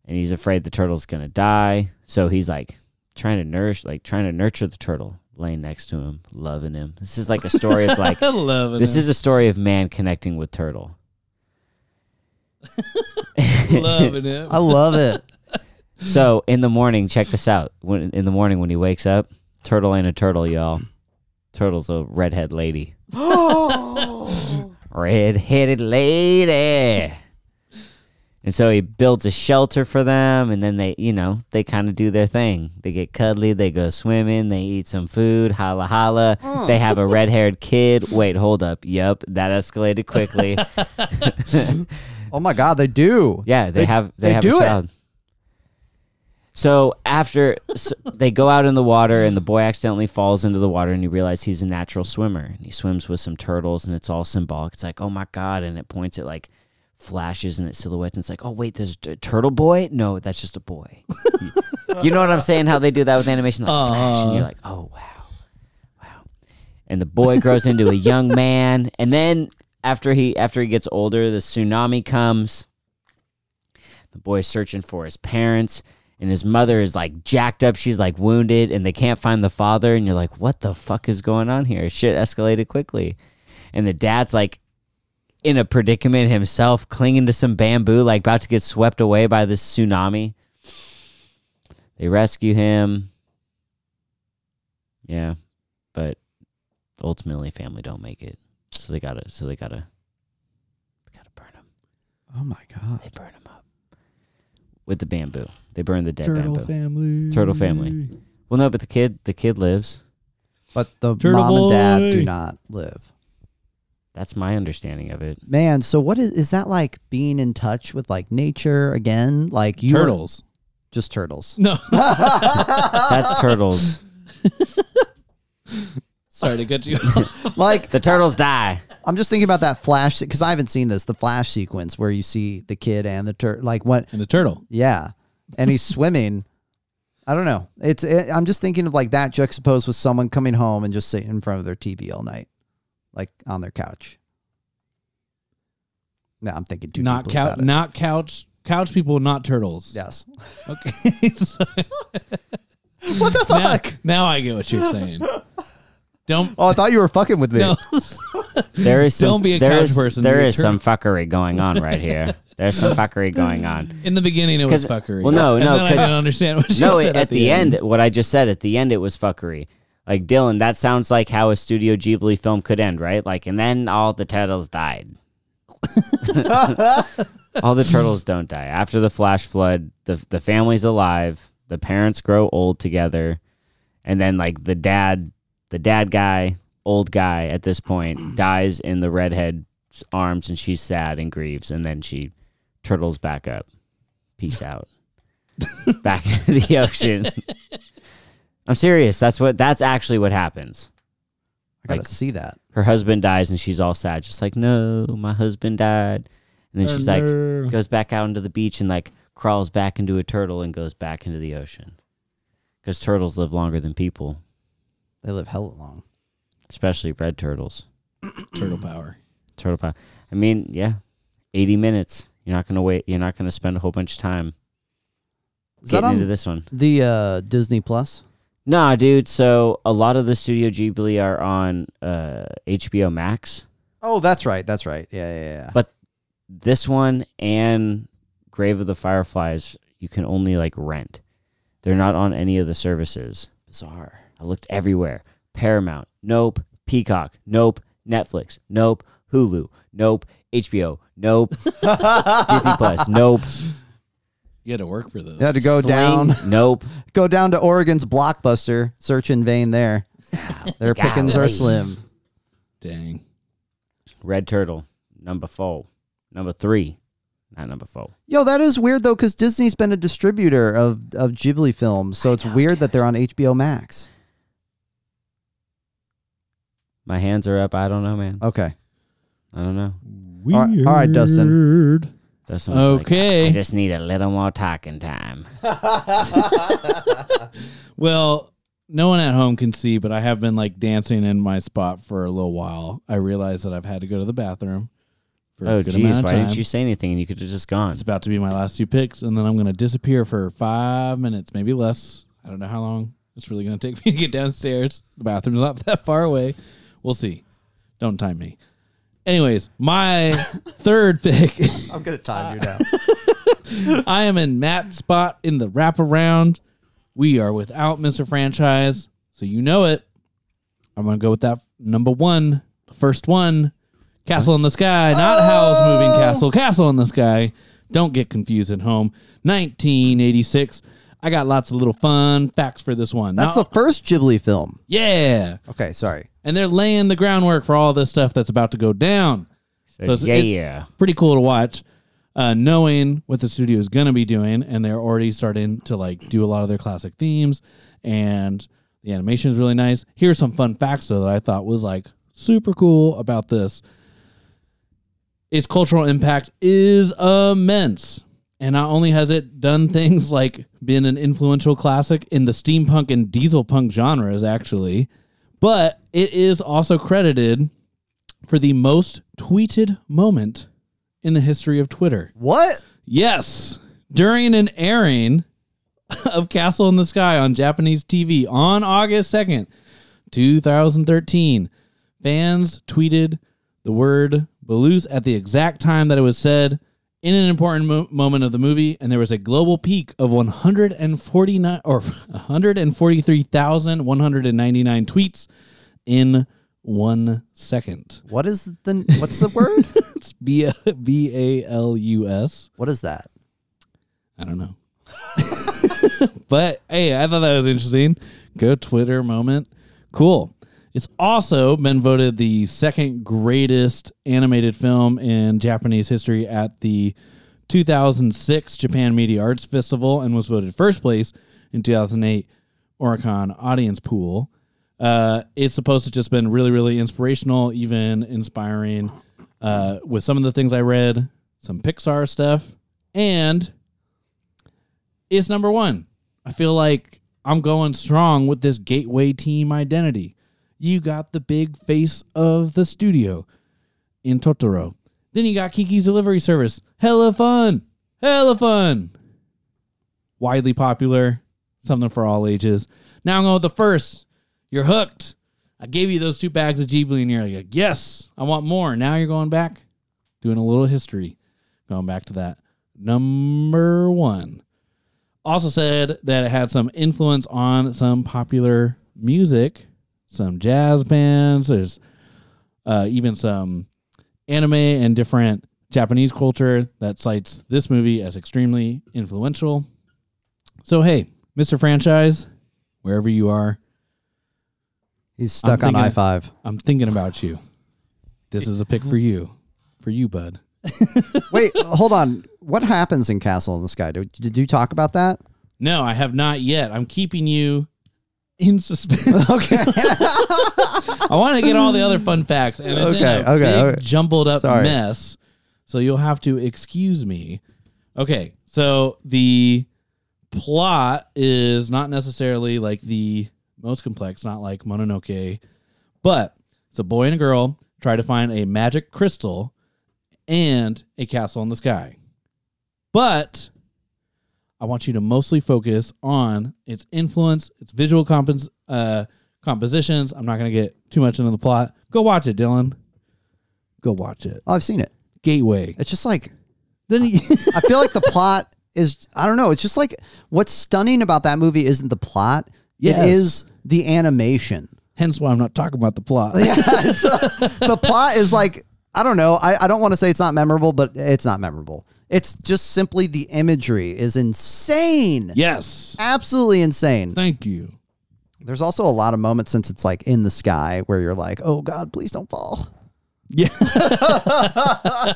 A: and he's afraid the turtle's gonna die. So he's like trying to nourish, like trying to nurture the turtle, laying next to him, loving him. This is like a story of like
B: I love it.
A: this is a story of man connecting with turtle.
B: loving it.
C: I love it.
A: So in the morning, check this out. When in the morning when he wakes up, turtle ain't a turtle, y'all. Turtle's a redhead lady. Red-headed lady. And so he builds a shelter for them, and then they, you know, they kind of do their thing. They get cuddly, they go swimming, they eat some food, holla holla. Hmm. They have a red-haired kid. Wait, hold up. Yep, that escalated quickly.
C: Oh my god, they do.
A: Yeah, they, have they,
C: they
A: have
C: do
A: a
C: it.
A: child. So after so they go out in the water and the boy accidentally falls into the water and you realize he's a natural swimmer and he swims with some turtles and it's all symbolic. It's like, oh my god, and it points at like flashes and its silhouettes and it's like, oh wait, there's a turtle boy? No, that's just a boy. you know what I'm saying? How they do that with animation, like flash, and you're uh-huh. like, oh wow, wow. And the boy grows into a young man, and then after he after he gets older, the tsunami comes. The boy's searching for his parents, and his mother is like jacked up. She's like wounded, and they can't find the father. And you're like, what the fuck is going on here? Shit escalated quickly. And the dad's like in a predicament himself, clinging to some bamboo, like about to get swept away by this tsunami. They rescue him. Yeah, but ultimately, family don't make it, so they gotta, so they gotta, they gotta burn him.
C: Oh my god.
A: They burn him up with the bamboo. They burn the dead bamboo.
B: Turtle
A: bamboo.
B: family.
A: Turtle family. Well, no, but the kid, the kid lives.
C: But the
B: Turtle
C: mom and dad do not live.
A: That's my understanding of it.
C: Man, so what is is that like being in touch with like nature again? Like you
B: Turtles.
C: just turtles.
B: No,
A: That's turtles.
B: sorry to cut you.
C: like
A: The turtles die.
C: I'm just thinking about that flash because I haven't seen this, the flash sequence where you see the kid and the turtle, like what
B: and the turtle.
C: yeah. And he's swimming. I don't know. It's it, I'm just thinking of like that juxtaposed with someone coming home and just sitting in front of their TV all night. Like on their couch. No, I'm thinking too
B: Not couch. Not couch. Couch people, not turtles.
C: Yes.
B: Okay. So-
C: What the
B: now,
C: fuck?
B: now I get what you're saying. Don't.
C: Oh, I thought you were fucking with me.
B: No.
A: There is some,
B: Don't be a
A: there
B: couch
A: is-
B: person,
A: There
B: be a
A: is some fuckery going on right here. There's some fuckery going on.
B: In the beginning, it was fuckery.
A: well, no,
B: And
A: no,
B: then I
A: 'cause-
B: didn't understand what you
A: No,
B: said No,
A: at, the end, what I just said at the end, it was fuckery. Like Dylan, that sounds like how a Studio Ghibli film could end, right? Like, and then all the turtles died. all the turtles don't die after the flash flood. the The family's alive. The parents grow old together, and then like the dad, the dad guy, old guy at this point dies in the redhead's arms, and she's sad and grieves, and then she turtles back up. Peace out. back into the ocean. I'm serious. That's what. That's actually what happens.
C: I gotta
A: Like-
C: see that.
A: Her husband dies, and she's all sad, just like, "No, my husband died." And then she's like, goes back out into the beach and like crawls back into a turtle and goes back into the ocean. Because turtles live longer than people,
C: They live hella long.
A: especially red turtles.
B: turtle power.
A: Turtle power. I mean, yeah, 80 minutes. You're not gonna wait. You're not gonna spend a whole bunch of time
C: Is that
A: getting into
C: on
A: this one.
C: the uh, Disney Plus?
A: Nah, dude. So a lot of the Studio Ghibli are on uh, HBO Max.
C: Oh, that's right. That's right. Yeah, yeah, yeah.
A: But this one and Grave of the Fireflies, you can only like rent. They're not on any of the services.
C: Bizarre.
A: I looked everywhere. Paramount, nope. Peacock, nope. Netflix, nope. Hulu, nope. HBO, nope. Disney Plus, nope.
B: You had to work for those.
C: You had to go
A: Sling,
C: down,
A: nope.
C: go down to Oregon's Blockbuster. Search in vain there. Their pickings are
A: Golly.
C: slim.
B: Dang.
A: Red Turtle, number four. Number three, not number four.
C: Yo, that is weird though, because Disney's been a distributor of of Ghibli films, so it's weird that they're on HBO Max.
A: My hands are up. I don't know, man.
C: Okay.
A: I don't know.
C: All right- all right, Dustin.
A: That's what I'm like,
B: Okay.
A: I just need a little more talking time.
B: Well, no one at home can see, but I have been like dancing in my spot for a little while. I realized that I've had to go to the bathroom for
A: Oh,
B: a good
A: geez.
B: of
A: Why didn't you say anything and you could have just gone?
B: It's about to be my last two picks, and then I'm going to disappear for five minutes, maybe less. I don't know how long it's really going to take me to get downstairs. The bathroom's not that far away. We'll see. Don't time me. Anyways, my third pick.
C: I'm gonna time you now.
B: I am in Matt's spot in the wraparound. We are without Mr. Franchise, so you know it. I'm gonna go with that number one, the first one, Castle in the Sky, not oh! Howl's Moving Castle, Castle in the Sky. Don't get confused at home. 1986. I got lots of little fun facts for this one.
C: That's
B: Now-
C: the first Ghibli film.
B: yeah,
C: Okay, sorry.
B: And they're laying the groundwork for all this stuff that's about to go down. So it's-
A: yeah,
B: it-
A: yeah.
B: pretty cool to watch, uh, knowing what the studio is gonna be doing, and they're already starting to like do a lot of their classic themes, and the animation is really nice. Here's some fun facts though that I thought was like super cool about this. Its cultural impact is immense. And not only has it done things like been an influential classic in the steampunk and diesel punk genres, actually, but it is also credited for the most tweeted moment in the history of Twitter.
C: What?
B: Yes. During an airing of Castle in the Sky on Japanese TV on August 2nd, 2013. Fans tweeted the word Balus at the exact time that it was said in an important mo- moment of the movie, and there was a global peak of 149 or 143,199 tweets in one second.
C: What is the what's the word?
B: It's B B A L U S.
C: what is that?
B: I don't know. but hey, I thought that was interesting. Go Twitter moment. Cool. It's also been voted the second greatest animated film in Japanese history at the 2006 Japan Media Arts Festival and was voted first place in 2008 Oricon Audience Pool. Uh, it's supposed to just been really, really inspirational, even inspiring uh, with some of the things I read, some Pixar stuff, and it's number one. I feel like I'm going strong with this gateway team identity. You got the big face of the studio in Totoro. Then you got Kiki's Delivery Service. Hella fun. Hella fun. Widely popular. Something for all ages. Now I'm going with the first. You're hooked. I gave you those two bags of Ghibli and you're like, yes, I want more. Now you're going back, doing a little history. Going back to that. Number one also said that it had some influence on some popular music, some jazz bands. There's uh, even some anime and different Japanese culture that cites this movie as extremely influential. So, hey, Mr. Franchise, wherever you are,
C: He's stuck on I five.
B: I'm thinking about you. This is a pick for you. For you, bud.
C: Wait, hold on. What happens in Castle in the Sky? Did, did you talk about that?
B: No, I have not yet. I'm keeping you in suspense.
C: Okay.
B: I want to get all the other fun facts, and it's in
C: Okay,
B: a
C: okay,
B: big
C: okay.
B: jumbled up
C: Sorry.
B: mess. So you'll have to excuse me. Okay, so the plot is not necessarily like the most complex, not like Mononoke, but it's a boy and a girl try to find a magic crystal and a castle in the sky. But I want you to mostly focus on its influence, its visual compos- uh, compositions. I'm not going to get too much into the plot. Go watch it, Dylan. Go watch it.
C: Oh, I've seen it.
B: Gateway.
C: It's just like
B: Then he,
C: I feel like the plot is I don't know. It's just like what's stunning about that movie isn't the plot.
B: Yes.
C: It is the animation.
B: hence why I'm not talking about the plot.
C: Yeah, so the plot is like I don't know. I, I don't want to say it's not memorable, but it's not memorable. It's just simply the imagery is insane.
B: Yes.
C: Absolutely insane.
B: Thank you.
C: There's also a lot of moments since it's like in the sky where you're like, oh God, please don't fall.
B: Yeah.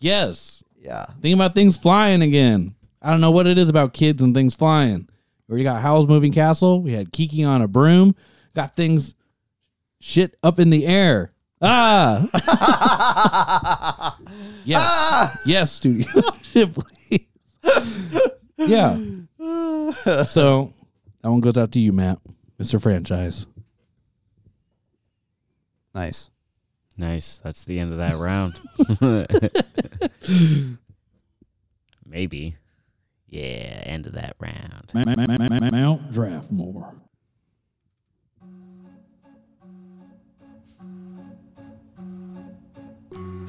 B: yes.
C: Yeah.
B: Think about things flying again. I don't know what it is about kids and things flying. We already got Howl's Moving Castle. We had Kiki on a broom. Got things shit up in the air. Ah. yes. Yes, Studio Ghibli. yeah. So that one goes out to you, Matt, Mr. Franchise.
C: Nice.
A: Nice. That's the end of that round. Maybe. Yeah, end of that round.
E: Mount Draftmore.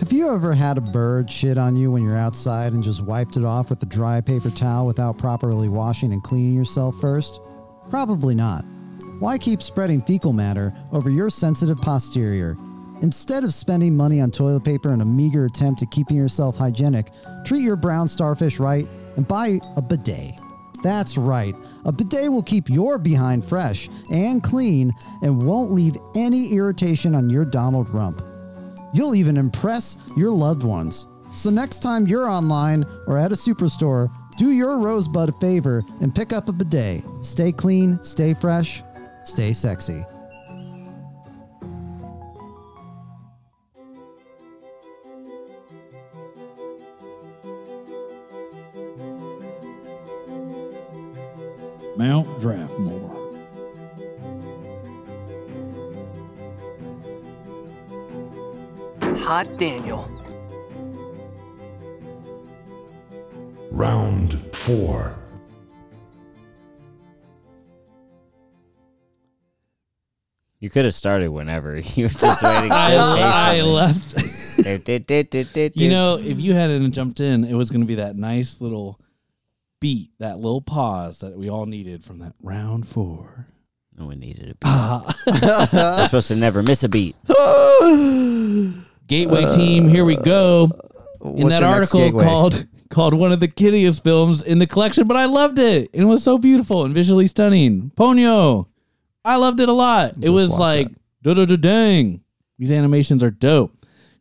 H: Have you ever had a bird shit on you when you're outside and just wiped it off with a dry paper towel without properly washing and cleaning yourself first? Probably not. Why keep spreading fecal matter over your sensitive posterior? Instead of spending money on toilet paper in a meager attempt at keeping yourself hygienic, treat your brown starfish right and buy a bidet. That's right. A bidet will keep your behind fresh and clean and won't leave any irritation on your Donald rump. You'll even impress your loved ones. So next time you're online or at a superstore, do your rosebud a favor and pick up a bidet. Stay clean, stay fresh, stay sexy.
E: Mount Draftmore.
I: Hot Daniel.
D: Round four.
A: You could have started whenever. You were just waiting.
B: I, I left. you know, if you hadn't jumped in, it was going to be that nice little beat, that little pause that we all needed from that round four.
A: No one needed a beat. We're supposed to never miss a beat.
B: Gateway team, here we go. In that article called called one of the kiddiest films in the collection, but I loved it. It was so beautiful and visually stunning. Ponyo. I loved it a lot. it was like da da da dang. These animations are dope.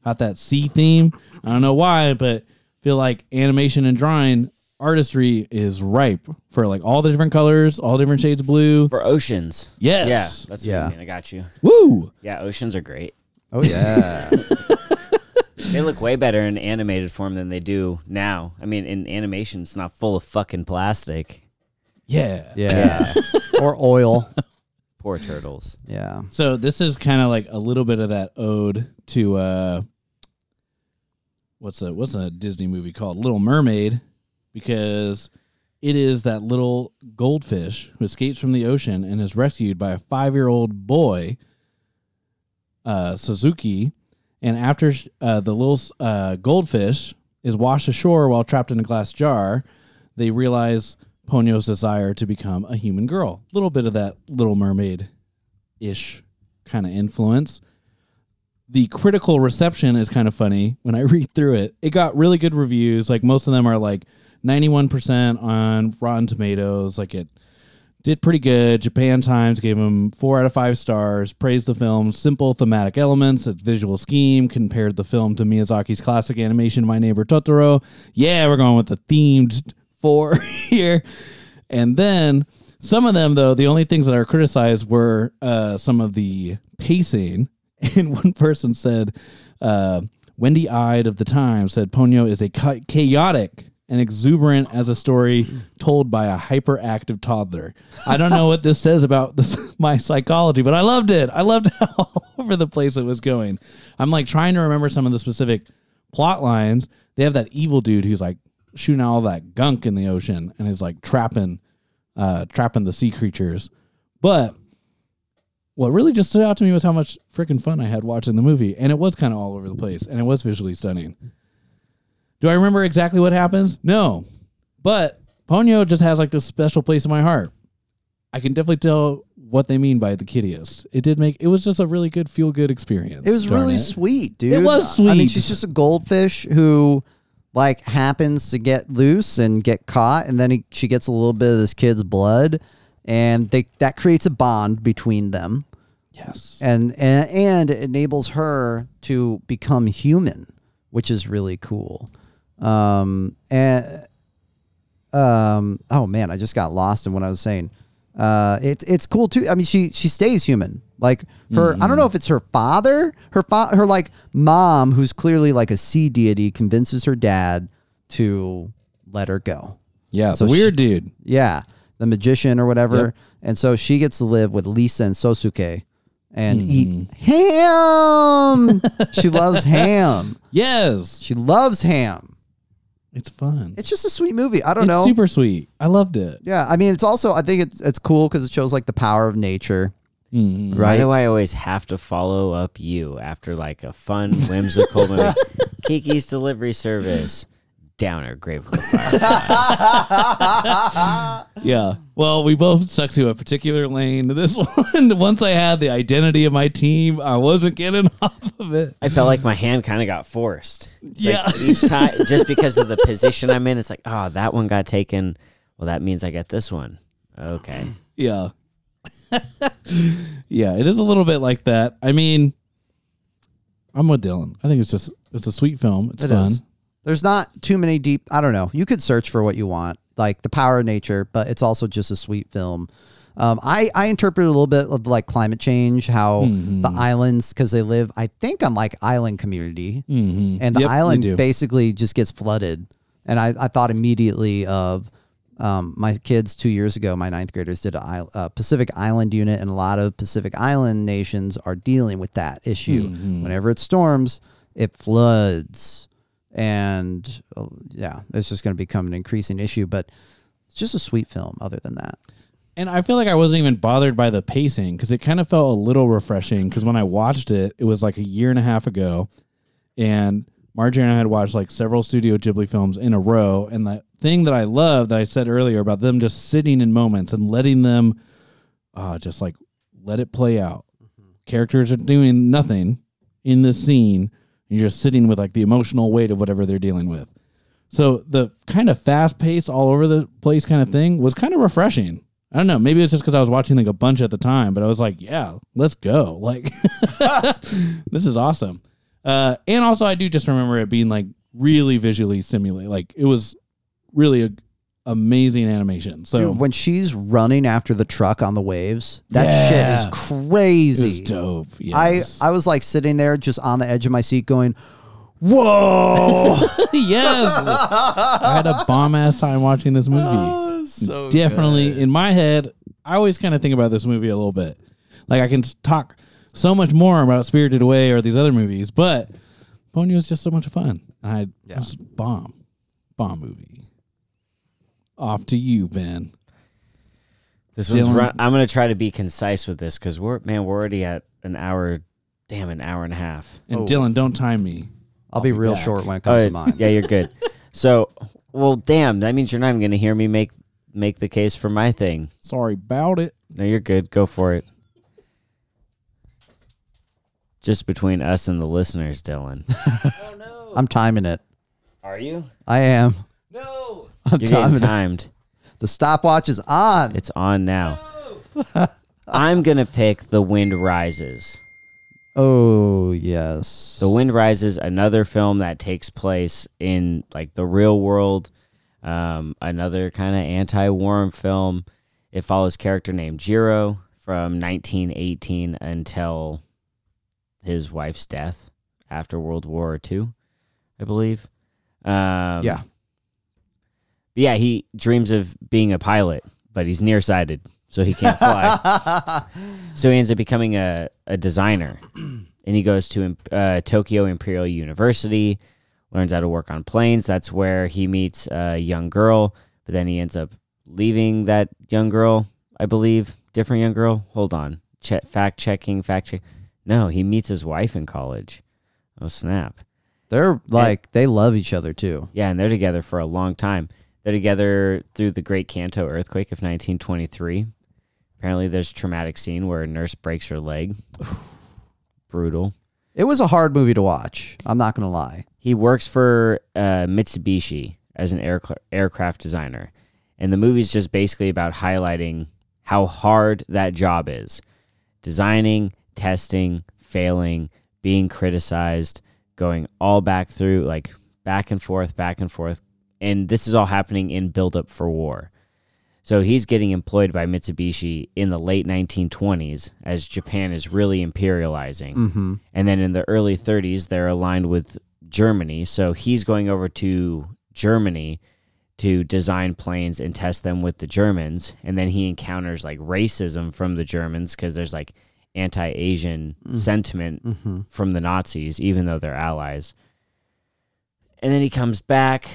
B: Got that sea theme. I don't know why, but feel like animation and drawing artistry is ripe for like all the different colors, all different shades of blue.
A: For oceans.
B: Yes.
A: Yeah, that's
C: Yeah.
A: what I mean. I got you.
B: Woo.
A: Yeah, oceans are great.
C: Oh yeah.
A: They look way better in animated form than they do now. I mean, in animation, it's not full of fucking plastic.
B: Yeah.
C: yeah. or oil.
A: Poor turtles.
C: Yeah.
B: So this is kind of like a little bit of that ode to uh what's a what's a Disney movie called Little Mermaid because it is that little goldfish who escapes from the ocean and is rescued by a 5-year-old boy uh Sosuke and after uh, the little uh, goldfish is washed ashore while trapped in a glass jar, they realize Ponyo's desire to become a human girl. A little bit of that Little Mermaid ish kind of influence. The critical reception is kind of funny when I read through it. It got really good reviews. Like most of them are like 91% on Rotten Tomatoes. Like it did pretty good. Japan Times gave him four out of five stars, praised the film's simple thematic elements, its visual scheme, compared the film to Miyazaki's classic animation, My Neighbor Totoro. Yeah, we're going with the themed four here. And then some of them, though, the only things that are criticized were uh, some of the pacing. And one person said, uh, Wendy Ide of the Times said Ponyo is a chaotic and exuberant as a story told by a hyperactive toddler. I don't know what this says about this, my psychology, but I loved it. I loved how all over the place it was going. I'm like trying to remember some of the specific plot lines. They have that evil dude who's like shooting out all that gunk in the ocean and is like trapping uh trapping the sea creatures. But what really just stood out to me was how much freaking fun I had watching the movie. And it was kind of all over the place and it was visually stunning. Do I remember exactly what happens? No. But Ponyo just has like this special place in my heart. I can definitely tell what they mean by the kiddiest. It did make it was just a really good feel good experience.
C: It was really
B: it.
C: sweet, dude.
B: It was sweet.
C: I mean, she's just a goldfish who, like, happens to get loose and get caught, and then he, she gets a little bit of this kid's blood, and they that creates a bond between them,
B: Yes.
C: and and, and it enables her to become human, which is really cool. Um and um oh man, I just got lost in what I was saying. Uh, it's it's cool too. I mean, she she stays human. Like her, I don't know if it's her father, her fa- her like mom, who's clearly like a sea deity, convinces her dad to let her go.
B: Yeah,
C: So
B: the
C: she-
B: weird dude.
C: Yeah, the magician or whatever.
B: Yep.
C: And so she gets to live with Lisa and Sosuke and
B: Mm-hmm.
C: eat ham. she loves ham.
B: Yes.
C: She loves ham.
B: It's fun.
C: It's just a sweet movie. I don't
B: It's
C: know.
B: super sweet. I loved it.
C: yeah, I mean, it's also I think it's it's cool because it shows like the power of nature.
B: Mhm.
A: Why do I always have to follow up you after like a fun, whimsical movie? Kiki's Delivery Service. Downer, Grave of the Fireflies.
B: Yeah. Well, we both stuck to a particular lane. This one, once I had the identity of my team, I wasn't getting off of it.
A: I felt like my hand kind of got forced. It's like
B: Yeah.
A: each time, just because of the position I'm in, it's like, oh, that one got taken. Well, that means I get this one. Okay.
B: Yeah. yeah, it is a little bit like that. I mean, I'm with Dylan. I think it's just it's a sweet film. It's
C: It
B: fun.
C: is. There's not too many deep. I don't know. You could search for what you want, like the power of nature, but it's also just a sweet film. Um, I I interpret a little bit of like climate change, how
B: Mm-hmm.
C: the islands because they live, I think, on like island community,
B: Mhm.
C: and the
B: Yep,
C: island basically just gets flooded. And I, I thought immediately of um, my kids two years ago. My ninth graders did a, a Pacific Island unit, and a lot of Pacific Island nations are dealing with that issue.
B: Mm-hmm.
C: Whenever it storms, it floods, and uh, yeah, it's just going to become an increasing issue. But it's just a sweet film. Other than that,
B: and I feel like I wasn't even bothered by the pacing because it kind of felt a little refreshing. Because when I watched it, it was like a year and a half ago, and Marjorie and I had watched like several Studio Ghibli films in a row. And the thing that I love that I said earlier about them just sitting in moments and letting them, uh, just like let it play out. Characters are doing nothing in the scene. You're just sitting with like the emotional weight of whatever they're dealing with. So the kind of fast pace all over the place kind of thing was kind of refreshing. I don't know. Maybe it's just because I was watching like a bunch at the time, but I was like, yeah, let's go. Like, this is awesome. Uh, and also, I do just remember it being like really visually stimulating. Like, it was really a amazing animation. So
C: Dude, when she's running after the truck on the waves, that
B: Yeah.
C: shit is crazy.
B: was dope. Yes.
C: I I was like sitting there just on the edge of my seat going, "Whoa!"
B: yes. I had a bomb ass time watching this movie.
C: Oh, so
B: Definitely in my head, I always kind of think about this movie a little bit. Like I can talk so much more about Spirited Away or these other movies, but Ponyo was just so much fun. I
C: Yeah.
B: was bomb, bomb movie. Off to you, Ben.
A: This one's
B: Dylan-
A: run. I'm gonna try to be concise with this because we're man, we're already at an hour. Damn, an hour and a half.
B: And
C: Oh.
B: Dylan, don't time me.
C: I'll be
B: be
C: real
B: back.
C: short when it comes
A: Oh,
C: to mine.
A: yeah, you're good. so, well, damn, that means you're not even gonna hear me make make the case for my thing.
B: Sorry about it.
A: No, you're good. Go for it. Just between us and the listeners, Dylan.
C: I'm timing it.
A: Are you?
C: I am.
A: No.
C: I'm
A: You're
C: timing
A: getting
C: it.
A: timed.
C: The stopwatch is on.
A: It's on now. I'm gonna pick The Wind Rises.
C: Oh yes.
A: The Wind Rises, another film that takes place in like the real world. Um, another kind of anti-war film. It follows character named Jiro from 1918 until his wife's death after World War II, I believe. Um,
C: yeah.
A: But yeah, he dreams of being a pilot, but he's nearsighted, so he can't fly. so he ends up becoming a, a designer. And he goes to uh, Tokyo Imperial University, learns how to work on planes. That's where he meets a young girl, but then he ends up leaving that young girl, I believe. Different young girl? Hold on. Che- fact checking, fact check. No, he meets his wife in college. Oh, snap.
C: They're like they love each other too.
A: Yeah, and they're together for a long time. They're together through the Great Kanto earthquake of 1923. Apparently, there's a traumatic scene where a nurse breaks her leg. Brutal.
C: It was a hard movie to watch. I'm not gonna lie.
A: He works for uh, Mitsubishi as an aircra- aircraft designer. And the movie's just basically about highlighting how hard that job is designing, testing, failing, being criticized, going all back through, like back and forth, back and forth. And this is all happening in buildup for war. So he's getting employed by Mitsubishi in the late 1920s as Japan is really imperializing.
C: Mm-hmm.
A: And then in the early 30s, they're aligned with Germany. So he's going over to Germany to design planes and test them with the Germans. And then he encounters like racism from the Germans because there's like anti Asian sentiment
C: Mm-hmm.
A: from the Nazis, even though they're allies. And then he comes back.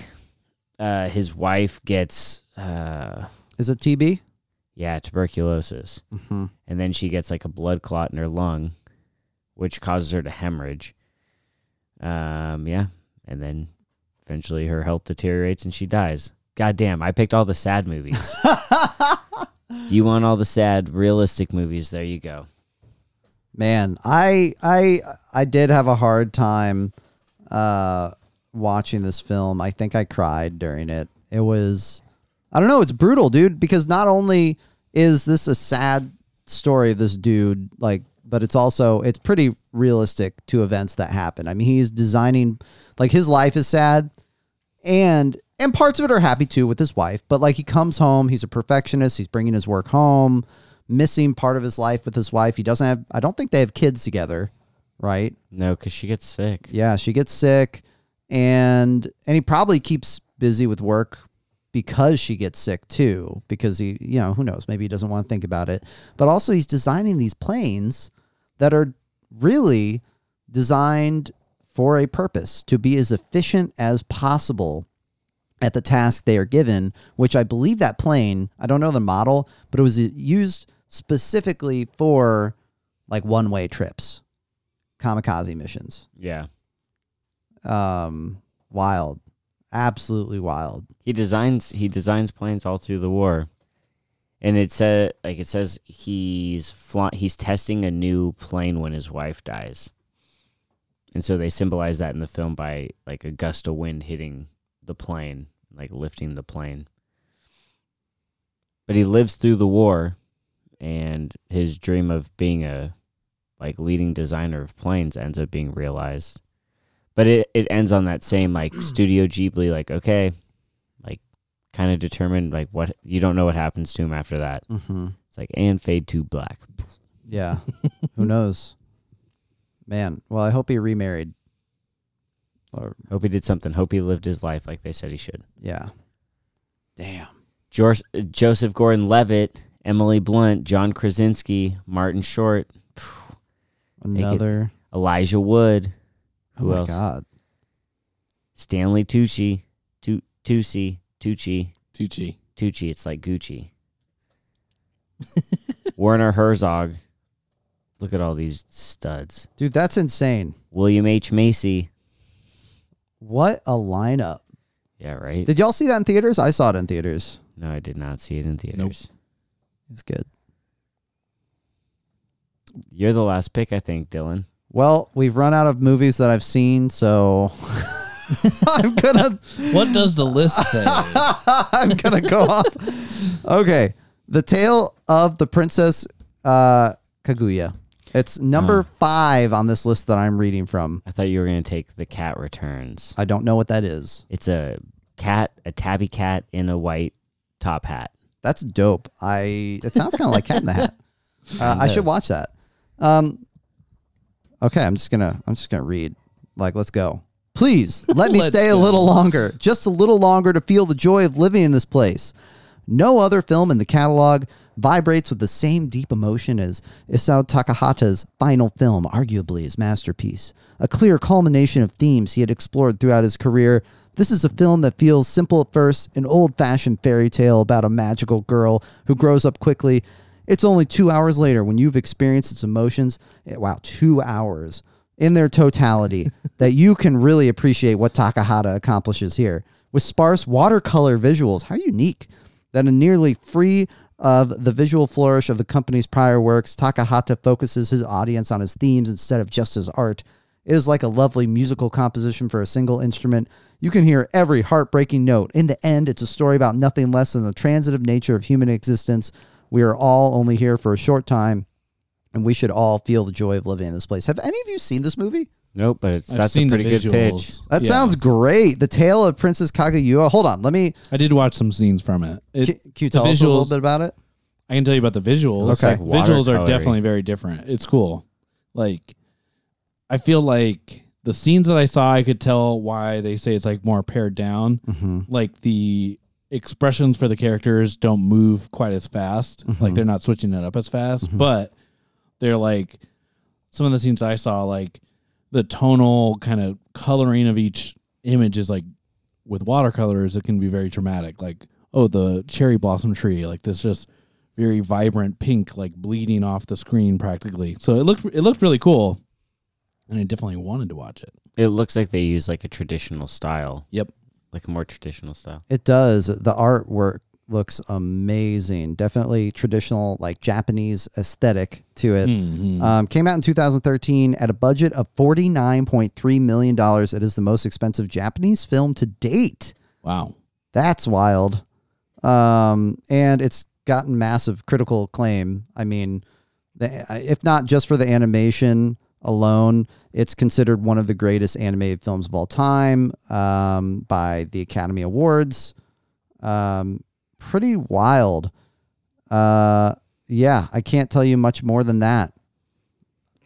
A: Uh, his wife gets, uh,
C: Is it TB?
A: yeah, tuberculosis
C: Mm-hmm.
A: and then she gets like a blood clot in her lung, which causes her to hemorrhage. Um, yeah, and then eventually her health deteriorates and she dies. God damn, I picked all the sad movies. you want all the sad, realistic movies? There you go.
C: Man, I I I did have a hard time uh watching this film. I think I cried during it. It was I don't know, it's brutal, dude, because not only is this a sad story of this dude like but it's also it's pretty realistic to events that happen. I mean, he's designing like his life is sad and and parts of it are happy too with his wife, but like he comes home, he's a perfectionist, he's bringing his work home, missing part of his life with his wife. He doesn't have I don't think they have kids together, right?
A: No, because she gets sick.
C: Yeah, she gets sick and and he probably keeps busy with work because she gets sick too because he you know who knows maybe he doesn't want to think about it but also he's designing these planes that are really designed for a purpose to be as efficient as possible at the task they are given, which I believe that plane, I don't know the model, but it was uh, used specifically for like one way trips, kamikaze missions.
A: Yeah.
C: Um, wild, absolutely wild.
A: He designs he designs planes all through the war. And it said like it says he's fly, he's testing a new plane when his wife dies. And so they symbolize that in the film by like a gust of wind hitting the plane, like lifting the plane. But he lives through the war and his dream of being a like leading designer of planes ends up being realized. But it, it ends on that same like Studio Ghibli, like, okay, like kind of determined like what you don't know what happens to him after that.
C: Mm-hmm.
A: It's like and fade to black.
C: Yeah. Who knows? Man, well, I hope he remarried. Or
A: Hope he did something. Hope he lived his life like they said he should.
C: yeah. Damn.
A: George, Joseph Gordon-Levitt, Emily Blunt, John Krasinski, Martin Short.
C: Another.
A: Elijah Wood, who oh
C: my
A: else?
C: god.
A: Stanley Tucci, Tu- Tucci, Tucci,
B: Tucci.
A: Tucci. It's like Gucci. Werner Herzog. Look at all these studs.
C: Dude, that's insane.
A: William H. Macy.
C: What a lineup.
A: Yeah, right.
C: Did y'all see that in theaters? I saw it in theaters.
A: no, I did not see it in theaters.
C: It's good.
A: You're the last pick, I think, Dylan.
C: Well, we've run out of movies that I've seen, so I'm gonna
B: What does the list say?
C: I'm gonna go off. Okay, the tale of the princess uh, Kaguya. It's number
A: Oh.
C: five on this list that I'm reading from.
A: I thought you were to take The Cat Returns.
C: I don't know what that is.
A: It's a cat, a tabby cat in a white top hat.
C: That's dope. I it sounds kind of like Cat in the Hat. Uh, I should watch that. Um, okay, I'm just gonna I'm just gonna read. Like, let's go. Please let me stay a little longer, just a little longer to feel the joy of living in this place. No other film in the catalog vibrates with the same deep emotion as Isao Takahata's final film, arguably his masterpiece. A clear culmination of themes he had explored throughout his career. This is a film that feels simple at first, an old fashioned fairy tale about a magical girl who grows up quickly. It's only two hours later when you've experienced its emotions. eh, Wow, two hours in their totality that you can really appreciate what Takahata accomplishes here. With sparse watercolor visuals, how unique that are nearly free of the visual flourish of the company's prior works, Takahata focuses his audience on his themes instead of just his art. It is like a lovely musical composition for a single instrument. You can hear every heartbreaking note. In the end, it's a story about nothing less than the transitive nature of human existence. We are all only here for a short time, and we should all feel the joy of living in this place. Have any of you seen this movie?
A: Nope, but it's,
B: I've
A: that's
B: seen
A: a pretty
B: the
A: good
B: visuals.
A: pitch.
C: That
B: Yeah.
C: sounds great. The Tale of Princess Kaguya. Hold on, let me.
B: I did watch some scenes from it. it
C: Can, can you
B: the
C: tell us a little
B: visuals-
C: bit about it?
B: I can tell you about the visuals.
C: Okay.
A: like
B: visuals are
A: watercolory.
B: definitely very different. It's cool. Like, I feel like the scenes that I saw, I could tell why they say it's like more pared down.
C: Mm-hmm.
B: Like the expressions for the characters don't move quite as fast.
C: Mhm.
B: Like they're not switching it up as fast,
C: Mhm.
B: but they're like some of the scenes I saw, like the tonal kind of coloring of each image is like with watercolors, it can be very dramatic. Like, oh, the cherry blossom tree, like this just very vibrant pink, like bleeding off the screen practically. So it looked it looked really cool, and I definitely wanted to watch it.
A: It looks like they use like a traditional style.
B: Yep.
A: Like a more traditional style.
C: It does. The artwork looks amazing. Definitely traditional, like Japanese aesthetic to it.
B: Mhm.
C: Um, came out in 2013 at a budget of $49.3 million. It is the most expensive Japanese film to date.
B: wow.
C: That's wild. Um, and it's gotten massive critical acclaim. I mean, the, if not just for the animation alone, it's considered one of the greatest animated films of all time um, by the Academy Awards. Um, pretty wild. Uh, yeah, I can't tell you much more than that.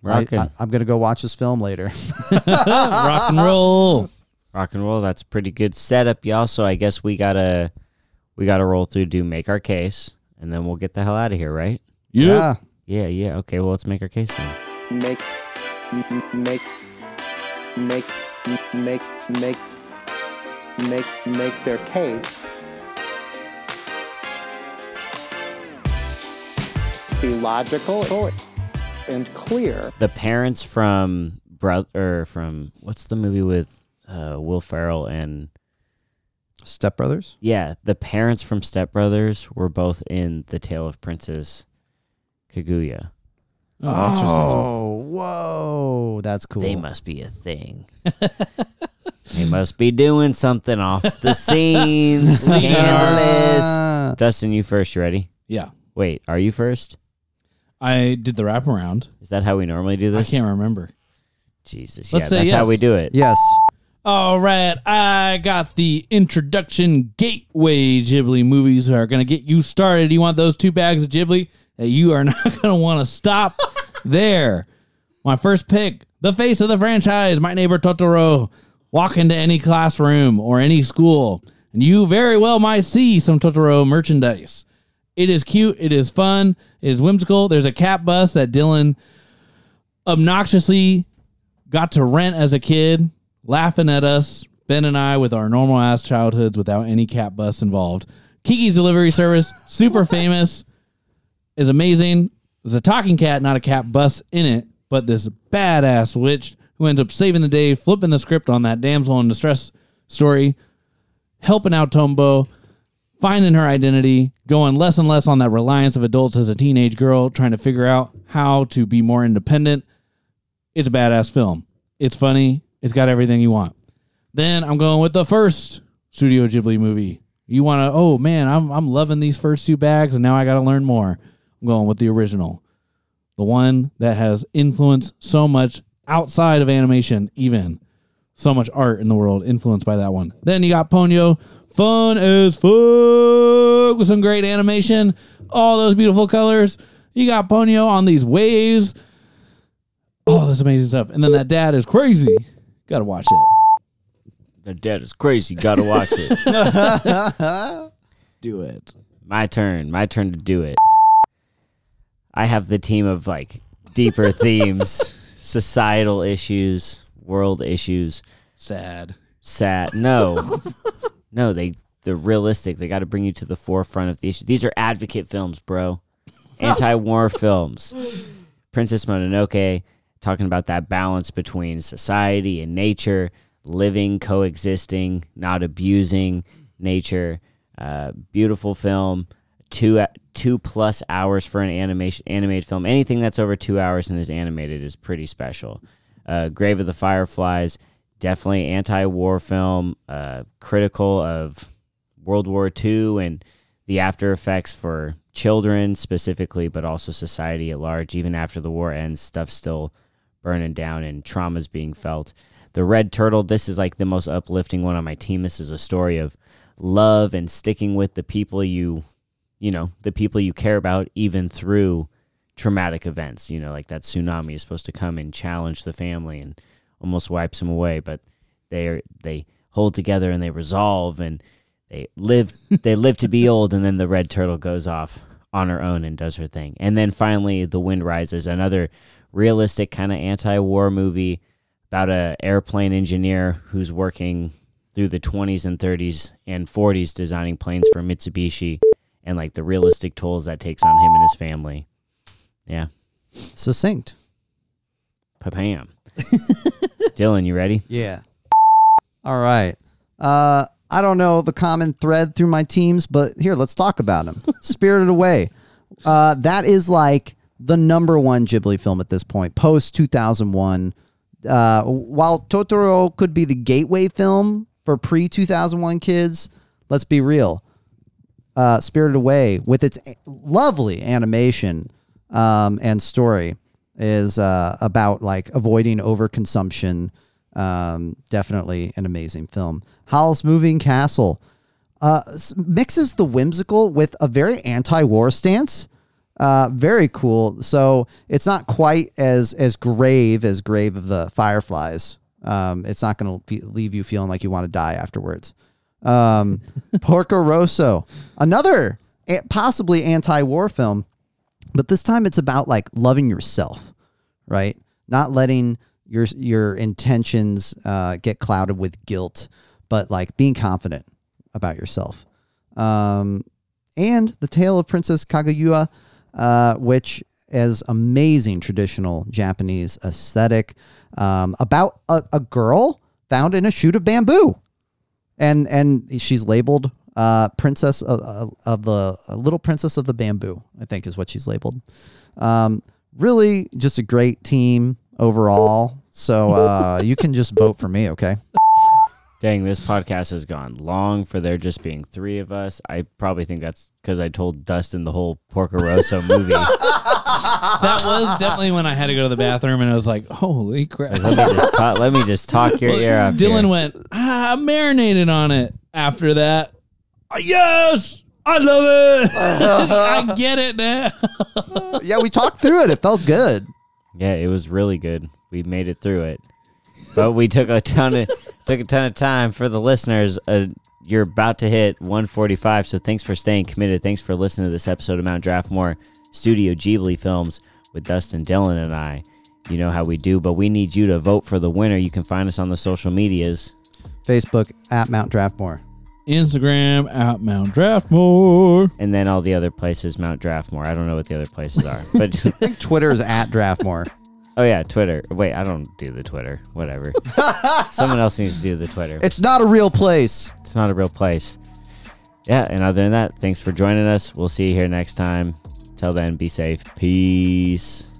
C: I,
A: Rockin'.
C: I, I'm gonna go watch this film later.
B: Rock and roll.
A: Rock and roll. That's pretty good setup, y'all. So I guess we gotta we gotta roll through, do make our case, and then we'll get the hell out of here, right?
B: Yeah.
A: Yeah, yeah. Okay, well let's make our case then.
I: make make make make make
G: make make their case to be logical and clear.
A: The parents from brother or from what's the movie with uh, Will Ferrell and
C: Step Brothers.
A: yeah, the parents from Step Brothers were both in The Tale of Princess Kaguya.
B: Oh.
C: Oh, whoa, that's cool.
A: They must be a thing. they must be doing something off the scenes. Scandalous. Dustin, you first. You ready?
B: Yeah.
A: Wait, are you first?
B: I did the wraparound.
A: Is that how we normally do this?
B: I can't remember.
A: Jesus,
B: Let's
A: yeah,
B: say
A: that's how we do it.
C: yes.
B: All right, I got the introduction gateway Ghibli movies that are going to get you started. You want those two bags of Ghibli that you are not going to want to stop there. My first pick, the face of the franchise, My Neighbor Totoro. Walk into any classroom or any school, and you very well might see some Totoro merchandise. It is cute, it is fun, it is whimsical. There's a cat bus that Dylan obnoxiously got to rent as a kid, laughing at us, Ben and I, with our normal ass childhoods without any cat bus involved. Kiki's delivery service, super famous, is amazing. There's a talking cat, not a cat bus in it, but this badass witch who ends up saving the day, flipping the script on that damsel in distress story, helping out Tombo, finding her identity, going less and less on that reliance of adults as a teenage girl, trying to figure out how to be more independent. It's a badass film. It's funny. It's got everything you want. Then I'm going with the first Studio Ghibli movie. You want to? Oh man, I'm I'm loving these first two bags, and now I got to learn more. I'm going with the original, the one that has influenced so much outside of animation, even so much art in the world influenced by that one. Then you got Ponyo, fun as fuck with some great animation, all those beautiful colors. You got Ponyo on these waves. Oh, that's amazing stuff. And then that dad is crazy. Got to watch it.
A: The dad is crazy. Got to watch it.
B: Do it.
A: my turn. My turn to do it. I have the team of like deeper themes, societal issues, world issues.
B: Sad.
A: Sad. No, no. They they're realistic. They got to bring you to the forefront of the issue. These are advocate films, bro. Anti-war films. Princess Mononoke talking about that balance between society and nature, living, coexisting, not abusing nature. Uh, beautiful film. Two two plus hours for an animation animated film. Anything that's over two hours and is animated is pretty special. Uh, Grave of the Fireflies, definitely anti-war film, uh, critical of World War II and the after effects for children specifically, but also society at large. Even after the war ends, stuff's still burning down and trauma's being felt. The Red Turtle, this is like the most uplifting one on my team. This is a story of love and sticking with the people you, you know, the people you care about, even through traumatic events. You know, like that tsunami is supposed to come and challenge the family and almost wipes them away, but they are, they hold together and they resolve and they live they live to be old and then the red turtle goes off on her own and does her thing and then finally the wind rises another realistic kind of anti-war movie about a airplane engineer who's working through the 20s and 30s and 40s designing planes for Mitsubishi and like the realistic tolls that takes on him and his family yeah
C: Succinct.
A: papam Dylan you ready
C: Yeah. All right. Uh, I don't know the common thread through my teams, but here, let's talk about them. Spirited Away. Uh, that is like the number one Ghibli film at this point, post 2001. Uh, while Totoro could be the gateway film for pre 2001 kids, let's be real. Uh, Spirited Away, with its lovely animation um, and story, is uh, about like avoiding overconsumption. Um, definitely an amazing film. Howl's Moving Castle uh, mixes the whimsical with a very anti-war stance. Uh, very cool. So it's not quite as as grave as Grave of the Fireflies. Um, it's not going to leave you feeling like you want to die afterwards. Um, Porco Rosso, another possibly anti-war film, but this time it's about like loving yourself, right? Not letting your your intentions uh, get clouded with guilt, but like being confident about yourself. Um, and the tale of Princess Kaguya, uh, which is amazing traditional Japanese aesthetic um, about a, a girl found in a shoot of bamboo, and and she's labeled uh, princess of, of- the little princess of the bamboo. I think is what she's labeled. Um, really, just a great team overall. So uh, you can just vote for me, okay?
A: Dang, this podcast has gone long for there just being three of us. I probably think that's because I told Dustin the whole Porco Rosso movie.
B: That was definitely when I had to go to the bathroom, and I was like, "Holy crap!"
A: let me just talk. Let me just talk your ear off.
B: Dylan
A: here.
B: went, ah, I'm marinated on it. After that, "Ah, yes, I love it. I get it now.
C: yeah, we talked through it. It felt good.
A: Yeah, it was really good. We made it through it, but we took a ton of took a ton of time for the listeners. Uh, you're about to hit 145, so thanks for staying committed. Thanks for listening to this episode of Mount Draftmore Studio Ghibli Films with Dustin Dylan and I. You know how we do, but we need you to vote for the winner. You can find us on the social medias.
C: Facebook at Mount Draftmore.
B: Instagram at Mount Draftmore.
A: and then all the other places Mount Draftmore. I don't know what the other places are, but
C: I think Twitter is at Draftmore.
A: Oh yeah, Twitter. Wait, I don't do the Twitter. Whatever. Someone else needs to do the Twitter.
C: It's not a real place.
A: It's not a real place. Yeah, and other than that, thanks for joining us. We'll see you here next time. Till then, be safe. Peace.